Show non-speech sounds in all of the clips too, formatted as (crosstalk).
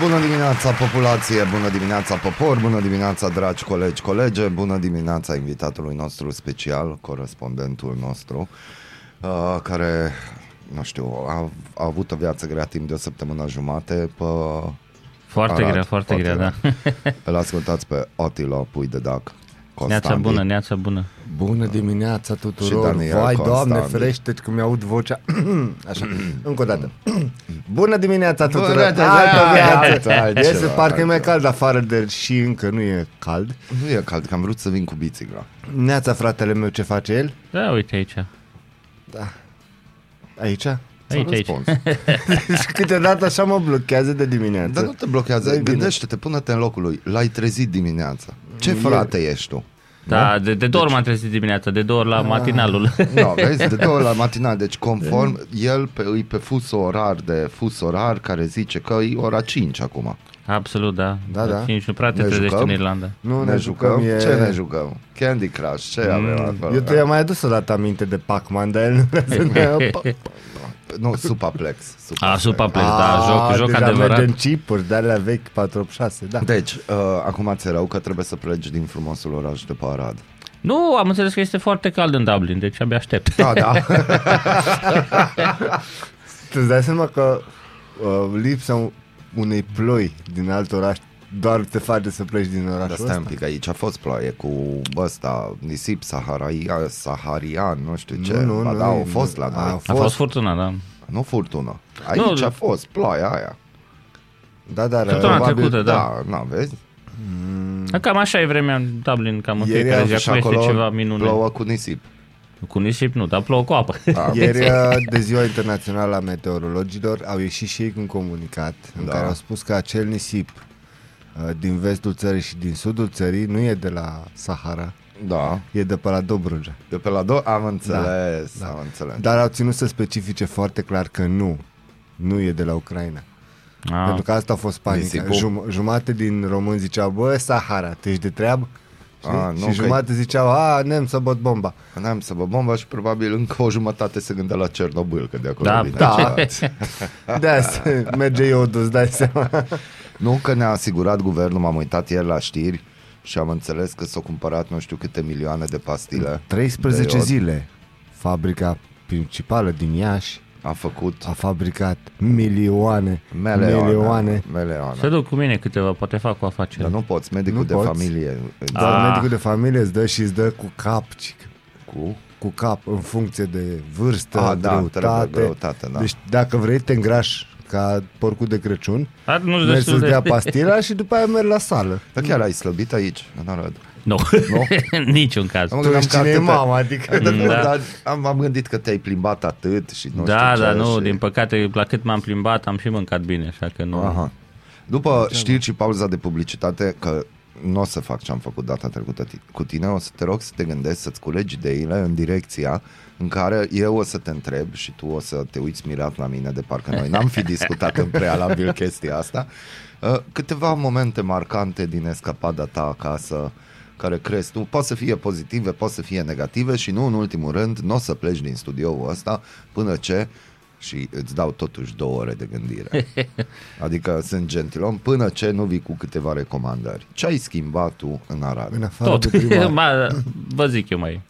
Bună dimineața populație, bună dimineața popor, bună dimineața dragi colegi, colege, bună dimineața invitatului nostru special, corespondentul nostru, uh, care, nu știu, a, a avut o viață grea timp de o săptămână jumate pe Foarte Arad, grea, foarte, foarte grea, grea. da. Îl ascultați pe Attila Pui de Dac. Neața Constantin. bună, neața bună. Bună dimineața Și tuturor! Daniel Vai, Doamne, Constant. ferește că mi-aud vocea. (clears throat) Așa, (clears throat) încă o dată. (clears throat) Bună dimineața tuturor! Bună dimineața! Altă viață! Altă, altceva, Iese, parcă e mai altceva. cald afară de și încă nu e cald. Nu e cald, că am vrut să vin cu bicicla. Neața, fratele meu, ce face el? Da, uite aici. Aici? Ți-am Aici, aici. răspuns. (laughs) Și câteodată așa mă blochează de dimineață. Dar nu te blochează, Dă-i bine. gândește-te, pune-te în locul lui. L-ai trezit dimineața. Ce Ieri. frate ești tu? Da, de, de două ori m-am trezit dimineața, de două ori la matinalul. (laughs) No, (laughs) vezi, de două ori la matinal, deci conform, el pe, îi pe fus orar de fus orar care zice că e ora 5 acum. Absolut, da. Da, da. Și nici nu prea te Ne trezești jucăm? în Irlanda. Nu, ne, jucăm, e... Ce ne jucăm? Candy Crush, ce avem acolo? Eu te-am mai adus o dată aminte de Pac-Man, dar el nu (laughs) vrea să ne... Nu, Supaplex. A, Supaplex, da, joc, joc deja adevărat. mergem chipuri, de alea vechi 486, da. Deci, uh, acum ți rău că trebuie să pleci din frumosul oraș de pe Arad. Nu, am înțeles că este foarte cald în Dublin, deci abia aștept. Da, da. (laughs) Tu îți dai seama că uh, lipsa unei ploi din alt oraș doar te face să pleci din Dar orașul stai un ăsta? pic, aici a fost ploaie cu ăsta, nisip saharia, saharian, nu știu ce. Nu, nu, ba nu, da, au nu. fost la noi. A A fost furtuna, da. Nu furtună. Aici Nu, a fost ploaia aia. Da, dar Săptămâna probabil- trecută, da. Da, na, vezi? Cam așa e vremea în Dublin, cam în Ieri fiecare am zi. Și Acum este acolo ceva minune. plouă cu nisip. Cu nisip nu, dar plouă cu apă. (laughs) Da. Ieri, uh, de ziua internațională a meteorologilor, au ieșit și ei cu un comunicat în Da. care au spus că acel nisip uh, din vestul țării și din sudul țării nu e de la Sahara, Da. e de pe la Dobrogea. De pe la două am înțeles, Da. am înțeles. Dar au ținut să specifice foarte clar că nu, nu e de la Ucraina. Ah, Pentru că asta a fost panica. Nisipul. Jum- jumate din români ziceau, bă, Sahara, tu ești de treabă? Știi? A, nu, și că- jumate ziceau, a, nem să băt bomba. N-am să vă bomba și probabil încă o jumătate se gândea la Cernobâl, că de acolo Da, vine da. ceva. (laughs) De asta merge iodul, îți dai seama. (laughs) Nu că ne-a asigurat guvernul, m-am uitat ieri la știri și am înțeles că s-au cumpărat nu știu câte milioane de pastile. 13 de iod. zile, fabrica principală din Iași A făcut a fabricat milioane, meleoane. milioane. meleoane. Se duc cu mine câteva, poate fac o afacere. Dar nu poți, medicul Nu de poți. familie Doar Ah. medicul de familie îți dă și îți dă cu cap, cic. cu cu cap în funcție de vârstă, Ah, da, greutate. trebuie greutate, da. Deci dacă vrei te îngrași ca porcul de Crăciun, Dar nu mergi destul să-ți de... dea pastila și după aia mergi la sală. Dar chiar ai slăbit aici, (laughs) în Arad. Nu, niciun caz. Mă Tu gândeam ești că cine e atâta- mama, adică... Da. Da. Dar am, am gândit că te-ai plimbat atât și nu da, știu ce. dar nu, și... din păcate, la cât m-am plimbat, am și mâncat bine, așa că nu... Aha. După știri și pauza de publicitate, că nu o să fac ce am făcut data trecută ti- cu tine, o să te rog să te gândești, să-ți culegi ideile în direcția în care eu o să te întreb și tu o să te uiți mirat la mine, de parcă noi n-am fi discutat în prealabil chestia asta, uh, câteva momente marcante din escapada ta acasă, care crezi tu, poate să fie pozitive, poate să fie negative și nu în ultimul rând, nu o să pleci din studioul ăsta până ce și îți dau totuși două ore de gândire. (laughs) Adică sunt gentilom până ce nu vii cu câteva recomandări. Ce ai schimbat tu în Arad? În afară Tot. de primar. (laughs) Ma, vă zic eu mai.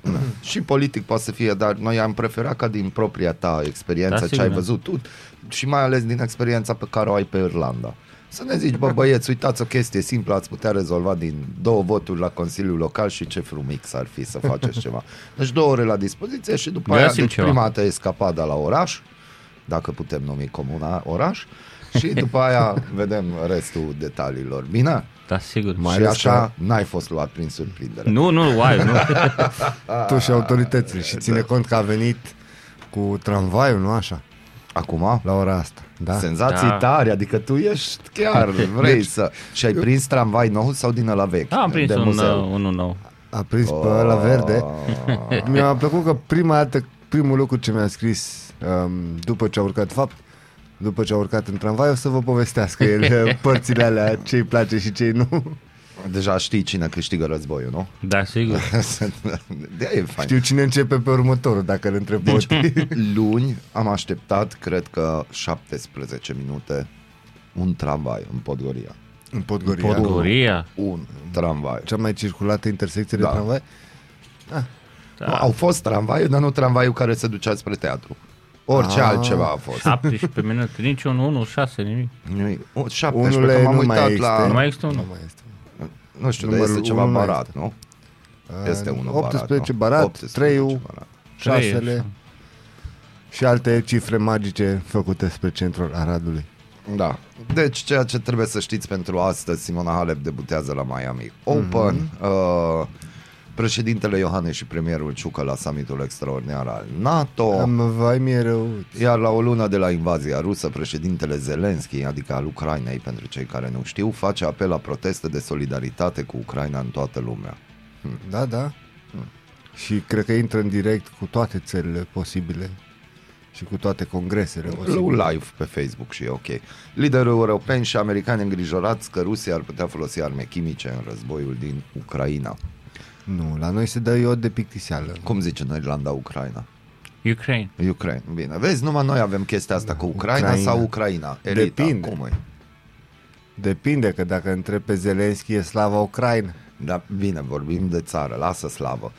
Și politic poate să fie, dar noi am preferat ca din propria ta experiență, Da, ce sigur. ai văzut tu și mai ales din experiența pe care o ai pe Irlanda. Să ne zici, bă (laughs) băieți, uitați o chestie simplă, ați putea rezolva din două voturi la Consiliul Local și ce frumix ar fi să faceți ceva. Deci două ore la dispoziție și după aia Găsim deci ceva. prima dată escapada la oraș, dacă putem numi comuna oraș, și după aia vedem restul detaliilor. Bine? Da, sigur. Mai și ales așa n-ai fost luat prin surprindere. Nu, nu, uai, nu. (laughs) Tu și autoritățile și ține cont că a venit cu tramvaiul, nu așa? Acum? la ora asta. Da? Senzații Da. tare, adică tu ești chiar, (laughs) vrei să... Și ai prins tramvai nou sau din ăla vechi? Da, am prins de un, muzeu? uh, unul nou. A prins pe ăla verde. Ah. Mi-a plăcut că prima dată, primul lucru ce mi-a scris um, după ce a urcat, de fapt, după ce a urcat în tramvai, o să vă povestească (laughs) el părțile alea, ce îi place și ce nu. Deja știi cine câștigă războiul, nu? Da, sigur. (laughs) de e fain. Știu cine începe pe următorul, dacă îl întreb Deci, pe (laughs) luni am așteptat, cred că 17 minute, un tramvai în Podgoria. în Podgoria. Podgoria. Un tramvai. Cea mai circulată intersecție de Da. tramvai. Da. Da. Au fost tramvai, dar nu tramvaiul care se ducea spre teatru. Orice Ah. altceva a fost. 17 minute, nici un 1, 6, nimic. Nimic. O, 17, Unul că m-am nu mai uitat există. la... Nu mai există Nu unul. mai este. Nu știu, dar Numărul este ceva unu mai barat, este. nu? Este unul 18 barat, nu? barat, 18 treiul, barat. șasele așa. și alte cifre magice făcute spre centrul Aradului. Da. Deci ceea ce trebuie să știți pentru astăzi, Simona Halep debutează la Miami Open. Mhm. Uh, președintele Iohannis și premierul Ciucă la summitul extraordinar al NATO. Am vai mie rău. Iar la o lună de la invazia rusă, președintele Zelensky, adică al Ucrainei, pentru cei care nu știu, face apel la proteste de solidaritate cu Ucraina în toată lumea. Da, da. Și cred că intră în direct cu toate țările posibile și cu toate congresele posibile. live pe Facebook și e ok. Liderul european și americani îngrijorați că Rusia ar putea folosi arme chimice în războiul din Ucraina. Nu, la noi se dă iod de pictiseală. Cum zice în Irlanda Ucraina? Ukraine. Ucraina. Bine, vezi, numai noi avem chestia asta cu Ucraina, Ucraina. sau Ucraina. Elita, Depinde. Cum e? Depinde că dacă întreb pe Zelenski e slava Ucraina. Da, bine, vorbim de țară, lasă slavă.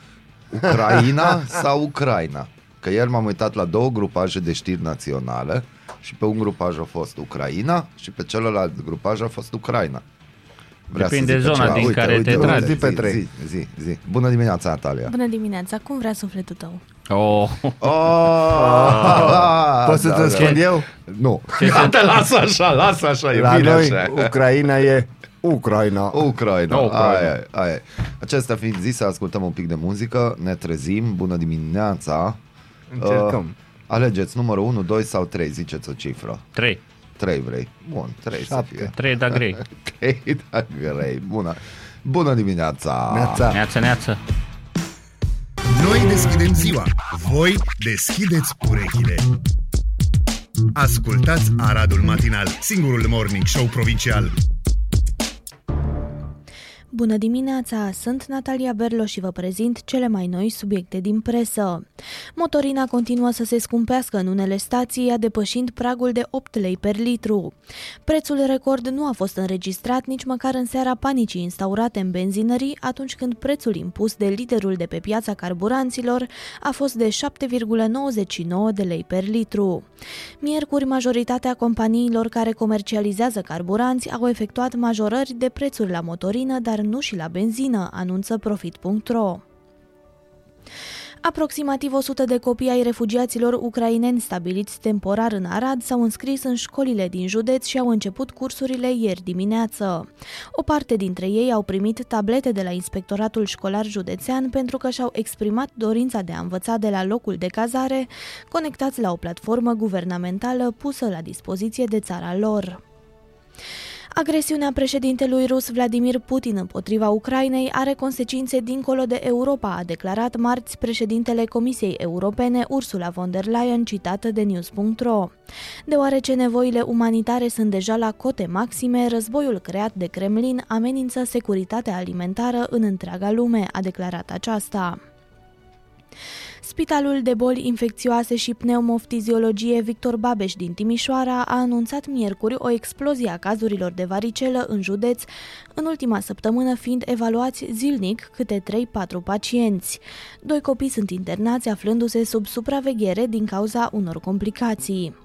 Ucraina (laughs) sau Ucraina? Că ieri m-am uitat la două grupaje de știri naționale și pe un grupaj a fost Ucraina și pe celălalt grupaj a fost Ucraina. Vrea să Depinde zică zona ceva. din care te tragi. Zi pe zi, trei. zi, zi, zi. Bună dimineața, Natalia. Bună dimineața, cum vrea sufletul tău? Oh, Oh, (laughs) Poți să da, te da. răspund eu? Nu. Gata, lasă așa, lasă așa, e La bine noi, așa. Ucraina e Ucraina. Ucraina, Ucraina. Aia, e, aia. e. Acestea fiind zise, ascultăm un pic de muzică, ne trezim, bună dimineața. Încercăm. Uh, alegeți numărul 1, 2 sau 3, ziceți o cifră. 3. 3 vrei. Bun, 3 să Șapte. fie. 3 da grei. (laughs) 3, da, grei. Bună. Bună dimineața. Neața. Neață, neață. Noi deschidem ziua, voi deschideți urechile. Ascultați Aradul Matinal, singurul morning show provincial. Bună dimineața, sunt Natalia Berlo și vă prezint cele mai noi subiecte din presă. Motorina continuă să se scumpească în unele stații, ea depășind pragul de 8 lei per litru. Prețul record nu a fost înregistrat nici măcar în seara panicii instaurate în benzinării, atunci când prețul impus de liderul de pe piața carburanților a fost de 7,99 de lei per litru. Miercuri, majoritatea companiilor care comercializează carburanți au efectuat majorări de prețuri la motorină, dar nu și la benzină, anunță Profit.ro. Aproximativ 100 de copii ai refugiaților ucraineni stabiliți temporar în Arad s-au înscris în școlile din județ și au început cursurile ieri dimineață. O parte dintre ei au primit tablete de la Inspectoratul Școlar Județean pentru că și-au exprimat dorința de a învăța de la locul de cazare, conectați la o platformă guvernamentală pusă la dispoziție de țara lor. Agresiunea președintelui rus Vladimir Putin împotriva Ucrainei are consecințe dincolo de Europa, a declarat marți președintele Comisiei Europene Ursula von der Leyen, citată de news.ro. Deoarece nevoile umanitare sunt deja la cote maxime, războiul creat de Kremlin amenință securitatea alimentară în întreaga lume, a declarat aceasta. Spitalul de boli infecțioase și pneumoftiziologie Victor Babeș din Timișoara a anunțat miercuri o explozie a cazurilor de varicelă în județ, în ultima săptămână fiind evaluați zilnic câte 3-4 pacienți. Doi copii sunt internați aflându-se sub supraveghere din cauza unor complicații.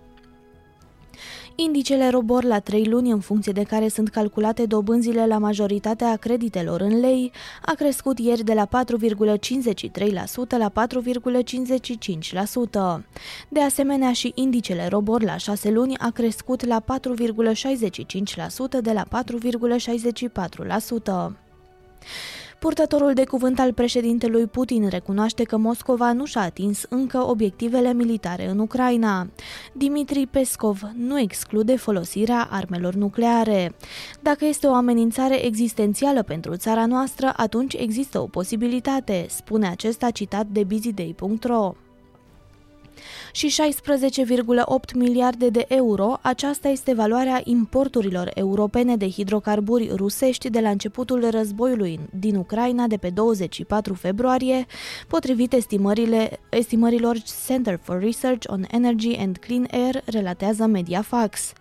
Indicele ROBOR la 3 luni, în funcție de care sunt calculate dobânzile la majoritatea creditelor în lei, a crescut ieri de la 4,53% la 4,55%. De asemenea, și indicele ROBOR la 6 luni a crescut la 4,65% de la 4,64%. Purtătorul de cuvânt al președintelui Putin recunoaște că Moscova nu și-a atins încă obiectivele militare în Ucraina. Dimitri Pescov nu exclude folosirea armelor nucleare. Dacă este o amenințare existențială pentru țara noastră, atunci există o posibilitate, spune acesta citat de busyday.ro și 16,8 miliarde de euro, aceasta este valoarea importurilor europene de hidrocarburi rusești de la începutul războiului din Ucraina de pe 24 februarie, potrivit estimările, estimărilor Center for Research on Energy and Clean Air, relatează Mediafax.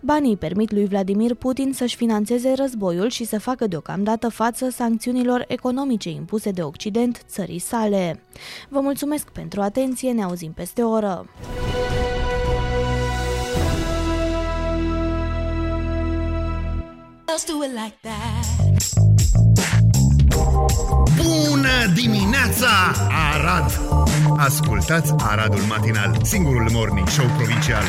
Banii permit lui Vladimir Putin să-și financeze războiul și să facă deocamdată față sancțiunilor economice impuse de Occident țării sale. Vă mulțumesc pentru atenție, ne auzim peste o oră. Let's do it like that. Bună dimineața, Arad! Ascultați Aradul Matinal, singurul morning show provincial.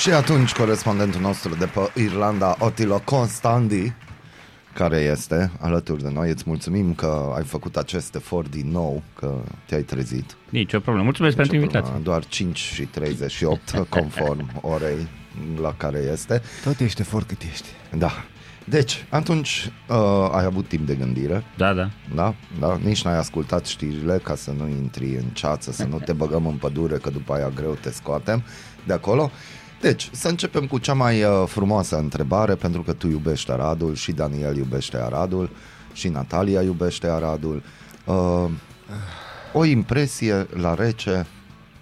Și atunci corespondentul nostru de pe Irlanda, Otilo Constandi, care este alături de noi, îți mulțumim că ai făcut acest efort din nou, că te-ai trezit. Nici o problemă. Mulțumesc pentru Nicio invitație. problemă, Doar 5 și 38 (laughs) conform orei la care este. Tot ești efort cât ești. Da. Deci, atunci uh, ai avut timp de gândire, Da, da. da? da? Nici n-ai ascultat știrile ca să nu intri în ceață, să nu te băgăm în pădure, că după aia greu te scoatem de acolo. Deci, să începem cu cea mai uh, frumoasă întrebare, pentru că tu iubești Aradul și Daniel iubește Aradul și Natalia iubește Aradul. Uh, o impresie la rece,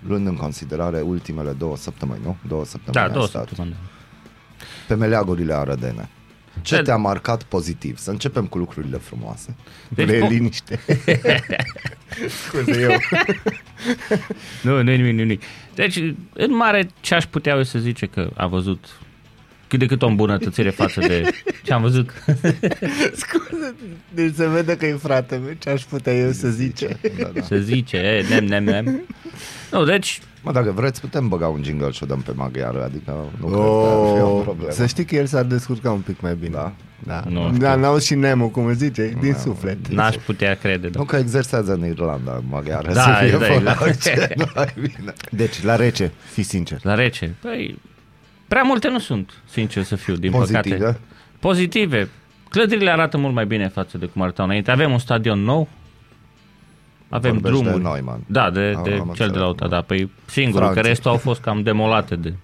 luând în considerare ultimele două săptămâni, nu? Două săptămâni Da, ai două stat săptămâni. pe meleagurile arădene. Ce Da. te-a marcat pozitiv? Să începem cu lucrurile frumoase. Deci, Vrei po- liniște. (laughs) Scuze eu. (laughs) Nu, nu e nimic, nimic. Deci, în mare, ce aș putea eu să zice că a văzut cât de cât o îmbunătățire față de ce am văzut. (laughs) Scuze. Deci se vede că e frate meu. Ce aș putea eu să zice? Da, da. să zice, e, nem, nem, nem. Nu, deci, Mă, dacă vreți, putem băga un jingle și o dăm pe maghiară, adică nu cred că ar fi o Oh, problemă. să știi că el s-ar descurca un pic mai bine. Da? Da, Nu nu știu. da n-auzi și Nemo, cum îl zice, din suflet. n-aș putea crede. Da. Nu că exersează în Irlanda maghiară, Da, să fie da, (laughs) da, exact. nu mai bine. Deci, la rece, fi sincer. La rece. Păi, prea multe nu sunt, sincer să fiu, din Pozitive? păcate. Pozitive. Clădirile arată mult mai bine față de cum arătau înainte. Avem un stadion nou, avem Vorbești drumuri. de Neumann. Da, de, Am- de am cel înțeles, de la UTA, da. da. Păi singurul, Franța. că restul au fost cam demolate de...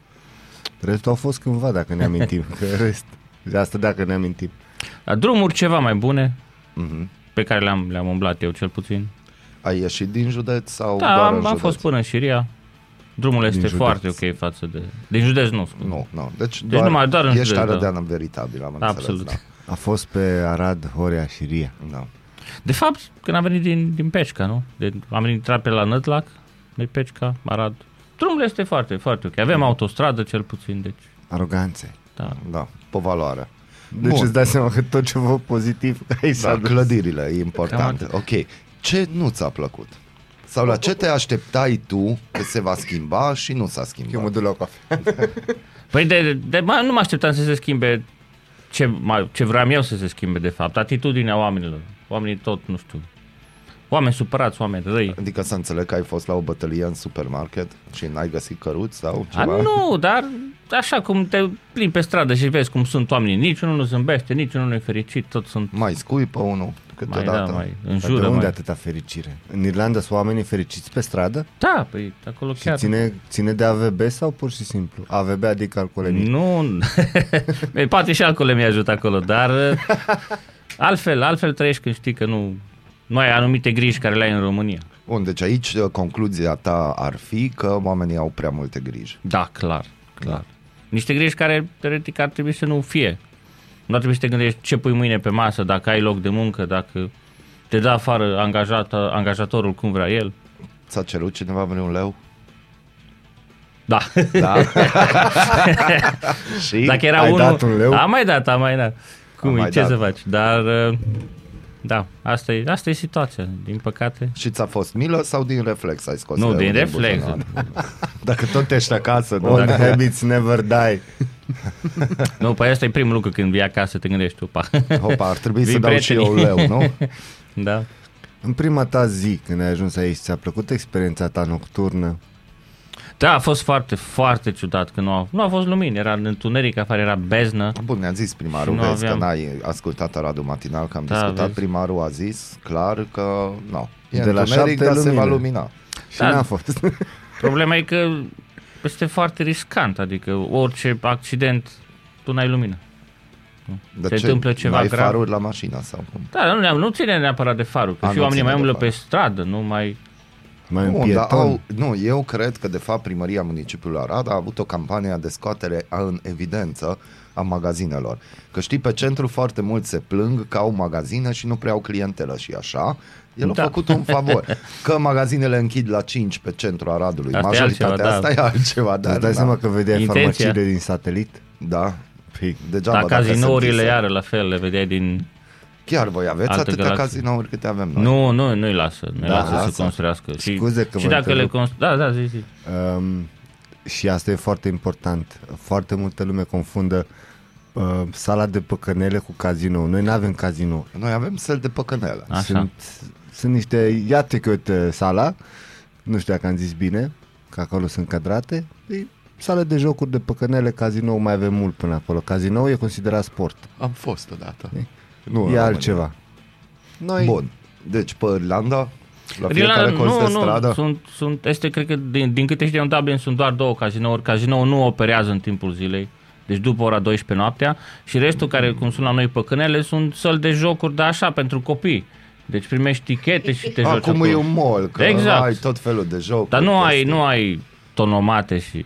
Restul au fost cândva, dacă ne amintim. (laughs) Că rest, de asta dacă ne amintim. Da, drumuri ceva mai bune, Mhm. pe care le-am, le-am umblat eu cel puțin. Ai ieșit din județ sau Da, doar în am, am județ? fost până în Șiria. Drumul este județ. foarte ok față de... Din județ nu, scuze. Nu, nu. Deci, Deci doar, numai doar în ești județ, da. arădeană veritabil, am Absolut. înțeles. A fost pe Arad, Horea și Ria. Da. Da. De fapt, când am venit din, din Peșca, nu? De, am venit intrat pe la Nătlac, de Peșca, Arad. Drumul este foarte, foarte ok. Avem autostradă cel puțin, deci... Aroganțe. Da. Da, pe valoare. Deci Bun. îți dai seama că tot ce vă pozitiv ai Da, să clădirile, e important. Cam Ok. Ce nu ți-a plăcut? Sau la ce te așteptai tu că se va schimba și nu s-a Eu schimbat? mă duc la o cafea. (laughs) Păi de, de, mă, nu mă așteptam să se schimbe ce, mai, ce vreau eu să se schimbe, de fapt. Atitudinea oamenilor. Oamenii tot, nu știu, oameni supărați, oameni răi. Adică să înțeleg că ai fost la o bătălie în supermarket și n-ai găsit căruți sau A, ceva? nu, dar așa cum te plimbi pe stradă și vezi cum sunt oamenii, niciunul nu zâmbește, niciunul nu e fericit, tot sunt Mai scui pe unul mai, câteodată. da, mai Dar înjură. de unde mai... atâta fericire? În Irlanda sunt oamenii fericiți pe stradă? Da, păi acolo Și chiar. ține, ține de AVB sau pur și simplu? AVB adică alcoolemie. Nu, Ei, (laughs) poate și alcoolul mi ajută acolo, dar uh, (laughs) altfel, altfel trăiești când știi că nu, nu ai anumite griji care le ai în România. Bun, deci aici uh, concluzia ta ar fi că oamenii au prea multe griji. Da, clar, clar. Niște griji care, teoretic, ar trebui să nu fie. Nu ar trebui să te gândești ce pui mâine pe masă, dacă ai loc de muncă, dacă te dă afară angajată, angajatorul cum vrea el. Ți-a cerut cineva vreun leu? Da. Da. (laughs) (laughs) și? Dacă era Ai unul... dat un leu? Am mai dat, am mai dat. Cum Am e, mai ce dat. să faci? Dar, uh, da, asta e, asta e situația, din păcate. Și ți-a fost milă sau din reflex ai scos Nu, leul din reflex. buzunar? (laughs) Dacă tot ești acasă, nu? Old Dacă... habits never die. (laughs) nu, păi asta e primul lucru când vii acasă, te gândești, opa. Hopa, ar trebui (laughs) Vin să dau și eu prietenii. leu, nu? da. În prima ta zi, când ai ajuns aici, ți-a plăcut experiența ta nocturnă? Da, a fost foarte, foarte ciudat că nu a, nu a fost lumini, era întuneric afară, era beznă. Bun, ne-a zis primarul, Și nu vezi aveam- că n-ai ascultat Aradul Matinal, că am Da, discutat, vezi. primarul a zis clar că nu, e De la întuneric, șapte dar se va lumină. lumina. Și Da. n-a (laughs) fost. Problema e că este foarte riscant, adică orice accident, tu n-ai lumină. De Se întâmplă ceva N-ai grav. faruri la mașină sau cum? Da, nu, ne- nu ține neapărat de farul, că A, și nu oamenii ține mai de umblă pe farul. stradă, nu mai... Mai în Nu, dar pieton. au, nu, eu cred că de fapt primăria municipiului Arad a avut o campanie de scoatere a, în evidență a magazinelor. Că știi, pe centru foarte mulți se plâng că au magazine și nu prea au clientelă și așa. El Da. a făcut un favor. (laughs) Că magazinele închid la 5 pe centru Aradului. Asta e Majoritatea altceva, asta e altceva. Dar, Îți dai da, seama că vedeai Intenția. farmaciile din satelit? da, Păi, degeaba Dar dacă cazinourile sunt vise. iară la fel, le vedeai din... Chiar voi aveți Alte atâtea galaxii. cazinouri câte avem noi. Nu, nu, nu-i lasă, nu-i Da, lasă lasă. să construiască. Și, Scuze că și vă dacă le întrerup. constru... Da, da, zi, zi. Um, și asta e foarte important. Foarte multă lume confundă uh, sala de păcănele cu cazinou. Noi nu avem cazinou. Noi avem sel de păcănele. Așa. Sunt, sunt niște, iată că uite sala, nu știu dacă am zis bine, că acolo sunt cadrate, e sală de jocuri de păcănele, cazinou mai avem mult până acolo. Cazinou e considerat sport, Am fost odată. E- Nu, în e România. altceva. Noi, Bun. Deci pe Irlanda, la Irlanda, fiecare colț de nu, stradă, nu, sunt, sunt, este, cred că, din, din câte știu, în Dublin sunt doar două cazinouri. Cazinoul nu operează în timpul zilei, deci după ora 12 noaptea, și restul, care, cum sunt la noi pe cânele, sunt săli de jocuri, dar așa, pentru copii. Deci primești tichete și te joci acum acolo. e un mall, că Exact. ai tot felul de jocuri. Dar nu ai, chestii. nu ai tonomate și...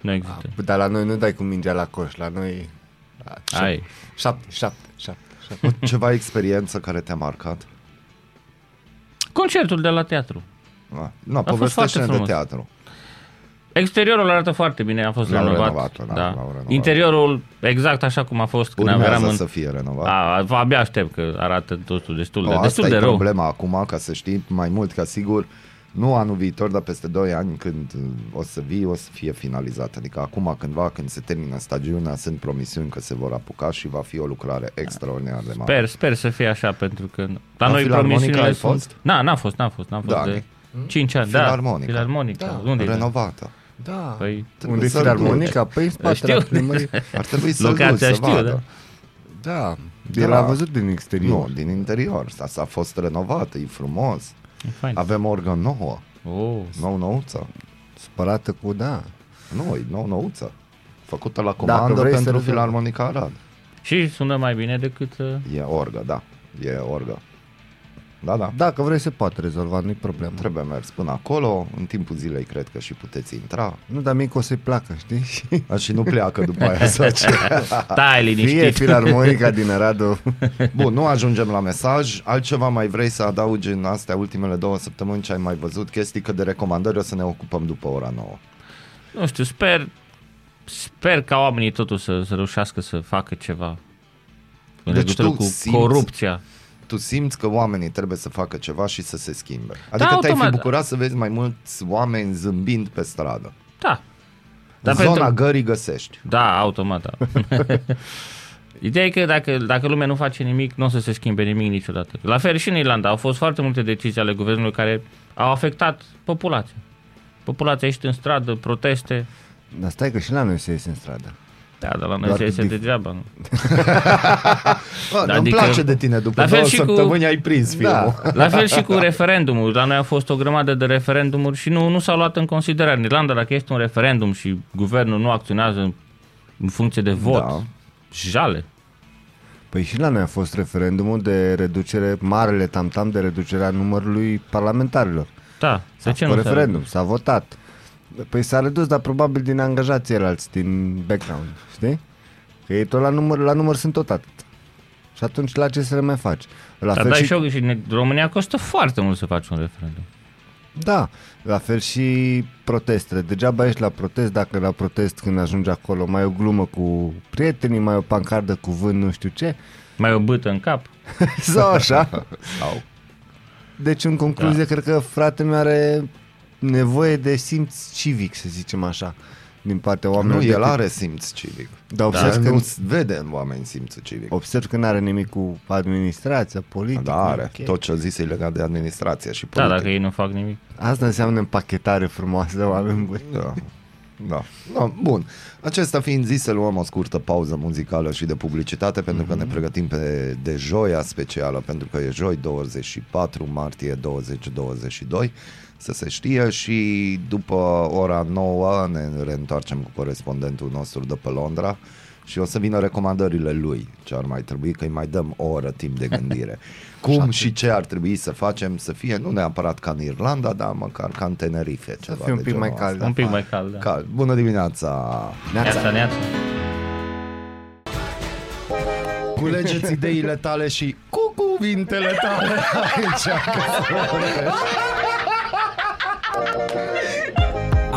Nu există. dar la noi nu dai cu mingea la coș, la noi... Da, Ai. Șapte, șapte, șapte, șapte. Ceva experiență care te-a marcat? Concertul de la teatru. Ah, Nu, fost povestește-ne foarte de frumos. teatru. Exteriorul arată foarte bine, a fost L-au renovat. renovat, da, da. l-au renovat. Interiorul exact așa cum a fost când Urmează eram în... să fie renovat. A, abia aștept că arată totul destul de, o, destul asta de e rău. problema acum, ca să știi mai mult ca sigur, nu anul viitor, dar peste 2 ani când uh, o să vii, o să fie finalizat. Adică acum cândva, când se termină stagiunea, sunt promisiuni că se vor apuca și va fi o lucrare extraordinar de mare. Sper, sper să fie așa, pentru că la La noi Filarmonica promisiunile ai sunt... fost? Na, n-a fost, n-a fost, n-a fost Da, de ne- 5 ani. Da, Filarmonica. Filarmonica. Da, Unde e? Renovată. Da. Păi, Unde e să-l filarmonica? Păi în spatele Știu. primăriei. Ar trebui să-l duci locația să știu, vadă. da. Da. Da. El a văzut din exterior. Nu, din interior. Asta a fost renovată, e frumos. E fain. Avem orgă nouă, Oh. nou nouță. Spălată cu, da. Nu, e nou nouță. Făcută la Dacă comandă vrei să pentru rezolvi. Filarmonica Arad. Și sună mai bine decât... uh, E orgă, da. E orgă. Da, da. Dacă vrei se poate rezolva, nu-i problemă. Trebuie mers până acolo, în timpul zilei cred că și puteți intra Nu, dar mic o să-i placă, știi? Și A, și nu pleacă după aia (laughs) să ce. Stai Fie liniștit. filarmonica din Aradu. Bun, nu ajungem la mesaj. Altceva mai vrei să adaugi în astea ultimele două săptămâni ce ai mai văzut? Chestii că de recomandări o să ne ocupăm după ora 9. Nu știu, sper... Sper ca oamenii totuși să, să reușească să facă ceva. În Deci legătură tu cu simți- corupția. Tu simți că oamenii trebuie să facă ceva și să se schimbe. Adică te-ai fi automat. bucurat să vezi mai mulți oameni zâmbind pe stradă. Da. Dar Dar Zona pentru- gării găsești. Da, automat, da. (laughs) Ideea e că dacă, dacă lumea nu face nimic, nu o să se schimbe nimic niciodată. La fel și în Irlanda. Au fost foarte multe decizii ale guvernului care au afectat populația. Populația ieșit în stradă, proteste. Dar stai că și la noi se iese în stradă. Da, dar la noi Doar se iese dif- degeaba. Nu? (laughs) Bă, Da, îmi adică- place de tine, după La fel două și cu- săptămâni ai prins filmul. Da. (laughs) La fel și cu referendumul. La noi a fost o grămadă de referendumuri și nu, nu s-au luat în considerare. În Irlanda, dacă este un referendum și guvernul nu acționează în, în funcție de vot, Da. jale. Păi și la noi a fost referendumul de reducere, marele tamtam de reducerea numărului parlamentarilor. Da, de ce Cu nu s-a- referendum, s-a votat. Păi s-a redus, dar probabil din angajații alți, din background, știi? Că ei tot la număr, la număr sunt tot atât. Și atunci la ce să le mai faci? La Dar fel dai și, și eu, și ne- România costă foarte mult să faci un referendum. Da, la fel și protestele. Degeaba ești la protest dacă la protest când ajungi acolo mai e o glumă cu prietenii, mai e o pancardă cu vânt, nu știu ce. Mai o bâtă în cap. (laughs) Sau așa. Sau. Deci, în concluzie, da. cred că fratele meu are nevoie de simț civic, să zicem așa. din partea Nu, oamenilor. el decât- are simț civic. Dar Dar observ că, nu vede în oameni simțul civic. observ că nu are nimic cu administrația, politică. Da, are. ok. Tot ce a zis e legat de administrație și Da, politică. dacă ei nu fac nimic. Asta înseamnă împachetare frumoasă, oameni buni. Da. Da. da. Bun. Acesta fiind zis, să luăm o scurtă pauză muzicală și de publicitate pentru că ne pregătim pe de joia specială, pentru că e joi 24 martie 2022, să se știe și după ora 9 ne reîntoarcem cu corespondentul nostru de pe Londra și o să vină recomandările lui ce ar mai trebui, că îi mai dăm o oră timp de gândire. (laughs) Cum și ce ar trebui să facem să fie, nu neapărat ca în Irlanda, dar măcar ca în Tenerife. Ceva fie un de pic genul mai cald. ăsta. Un pic mai cald, da. Cald. Bună dimineața! Neața, neața. Culegeți ideile tale și cu cuvintele tale (laughs) aici.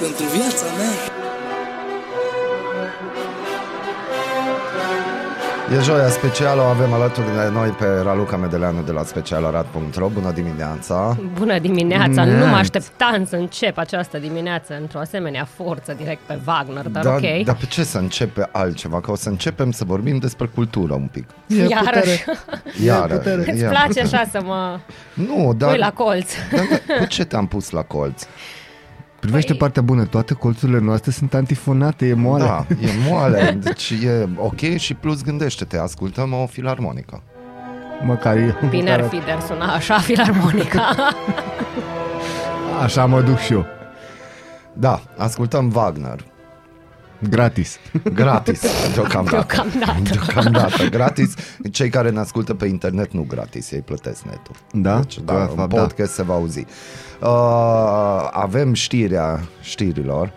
pentru viața mea E joia specială, o avem alături de noi pe Raluca Medeleanu de la specialarad.ro. Bună dimineața! Bună dimineața! Nu Neața. mă așteptam să încep această dimineață într-o asemenea forță direct pe Wagner, dar da, ok. Dar pe ce să începe altceva? Că o să începem să vorbim despre cultură un pic. Iarăși, (laughs) Iară, îți ia. place așa să mă Nu, dar, pui la colț. dar cu ce te-am pus la colț? Privește Păi- partea bună, toate colțurile noastre sunt antifonate, e moale. Da, e (laughs) moale, deci e ok și plus gândește-te, ascultăm o filarmonică. Măcar e, Bine ar măcar fi, dar suna așa filarmonica. Așa mă duc și eu. Da, ascultăm Wagner. Gratis. Gratis, deocamdată. Deocamdată. Deocamdată, gratis. Cei care ne ascultă pe internet nu gratis, ei plătesc netul. Da? Deci, da, Că, în fapt, da. podcast se va auzi. Uh, avem știrea știrilor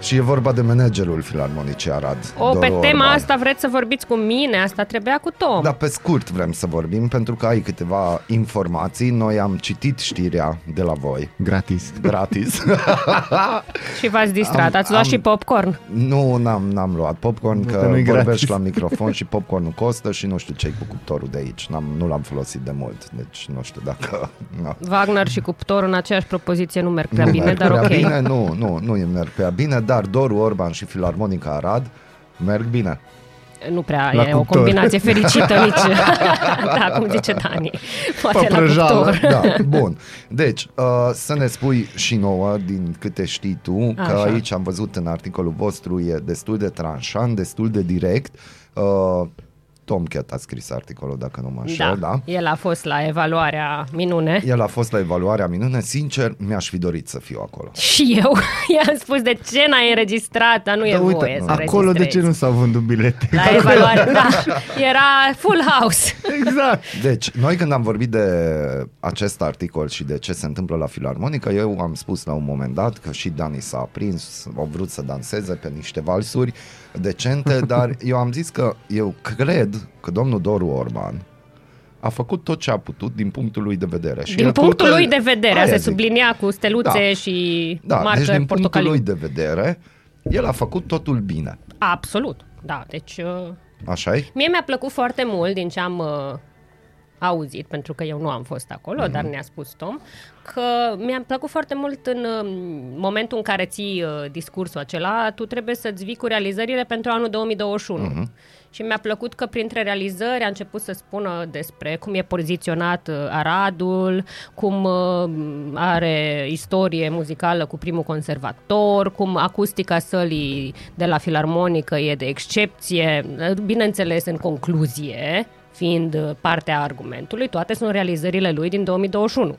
și e vorba de managerul Filarmonicii Arad. O, pe Doru tema Orban. asta vreți să vorbiți cu mine? Asta trebuia cu Tom. Da, pe scurt vrem să vorbim pentru că ai câteva informații. Noi am citit știrea de la voi, Gratis. gratis. (laughs) Și v-ați distrat. Am- Ați luat am- și popcorn. Nu, n-am, n-am luat popcorn, că, că nu-i vorbești gratis. la (laughs) microfon și popcornul costă și nu știu ce cu cuptorul de aici. N-am, nu l-am folosit de mult, deci nu știu dacă... (laughs) No. Wagner și cuptor în aceeași propoziție nu merg prea nu bine, merg dar prea ok. bine, nu, nu, nu îmi merg prea bine, dar Doru Orban și Filarmonica Arad merg bine. Nu prea La e o cuptor. combinație fericită (laughs) nici. da, cum zice Dani. Poate la prăjală. cuptor. Da, bun. Deci, uh, să ne spui și nouă, din câte știi tu, că Așa. aici am văzut în articolul vostru, e destul de tranșant, destul de direct. Uh, Tom Cat a scris articolul, dacă nu mă înșel, da? Da, el a fost la evaluarea minune. El a fost la evaluarea minune, sincer, mi-aș fi dorit să fiu acolo. Și eu (laughs) i-am spus de ce n-ai înregistrat, dar nu e Dar voie uite, să acolo de ce înregistrezi. nu s-au vândut bilete? La evaluare, (laughs) da, era full house. Exact. Deci, noi când am vorbit de acest articol și de ce se întâmplă la Filarmonică, eu am spus la un moment dat că și Dani s-a aprins, au vrut să danseze pe niște valsuri decente, (laughs) dar eu am zis că eu cred că domnul Doru Orban a făcut tot ce a putut din punctul lui de vedere. Și Din el punctul culcă- lui de vedere, Aia se zic. sublinia cu steluțe Da. și Da, marcă deci din punctul portocaliu. lui de vedere, el a făcut totul bine. Absolut, da, deci... uh, așa -i? Mie mi-a plăcut foarte mult din ce am uh, auzit, pentru că eu nu am fost acolo, mm-hmm. dar ne-a spus Tom, că mi-a plăcut foarte mult în uh, momentul în care ții uh, discursul acela, tu trebuie să-ți vii cu realizările pentru anul 2021. Mm-hmm. Și mi-a plăcut că printre realizări a început să spună despre cum e poziționat uh, Aradul, cum uh, are istorie muzicală cu primul conservator, cum acustica sălii de la filarmonică e de excepție, uh, bineînțeles în concluzie, fiind uh, partea argumentului, toate sunt realizările lui din 2021.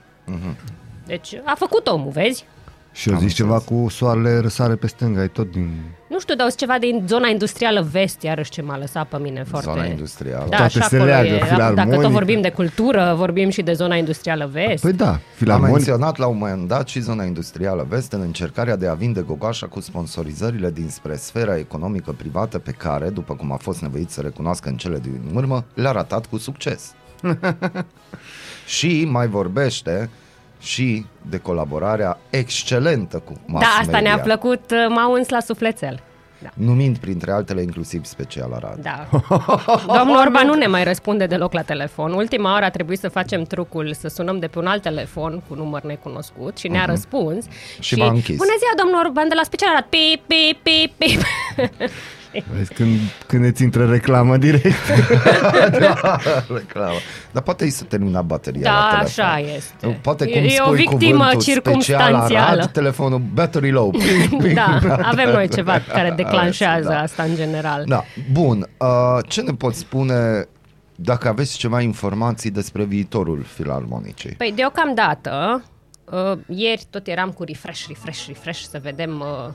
Deci a făcut omul, vezi? Și eu Am zici ceva înțeles. cu soarele răsare pe stânga, e tot din... Nu știu, dar o să ceva din zona industrială vest, iarăși ce m-a lăsat pe mine foarte... Zona industrială. Da, Toate și se acolo leagă, e. Dacă filarmonică. tot vorbim de cultură, vorbim și de zona industrială vest. Păi da, Am filarmonic. menționat la un moment dat și zona industrială vest în încercarea de a vinde gogoașa cu sponsorizările dinspre sfera economică privată pe care, după cum a fost nevoit să recunoască în cele din urmă, le-a ratat cu succes. (laughs) și mai vorbește și de colaborarea excelentă cu mass da, asta media, ne-a plăcut, uh, m-a uns la sufletel. Da. numind printre altele inclusiv special Arad. Da. (laughs) Domnul Orban nu ne mai răspunde deloc la telefon. Ultima oară a trebuit să facem trucul să sunăm de pe un alt telefon cu număr necunoscut și ne-a răspuns. Și v-a închis. Bună ziua, domnul Orban, de la special Arad. Pip, pip, pip, pip. (laughs) (laughs) Vezi, când, când îți intră reclamă direct. (laughs) Reclamă. Dar poate îi să termina bateria Da, la telefon. așa este. Poate E- cum e o spui victimă cuvântul special circumstanțială. Arad, telefonul battery low. Ping, (laughs) ping. Da, avem noi ceva care declanșează Da. asta în general. Da, bun. Uh, ce ne poți spune dacă aveți ceva informații despre viitorul filarmonicii? Păi deocamdată, uh, ieri tot eram cu refresh, refresh, refresh să vedem uh,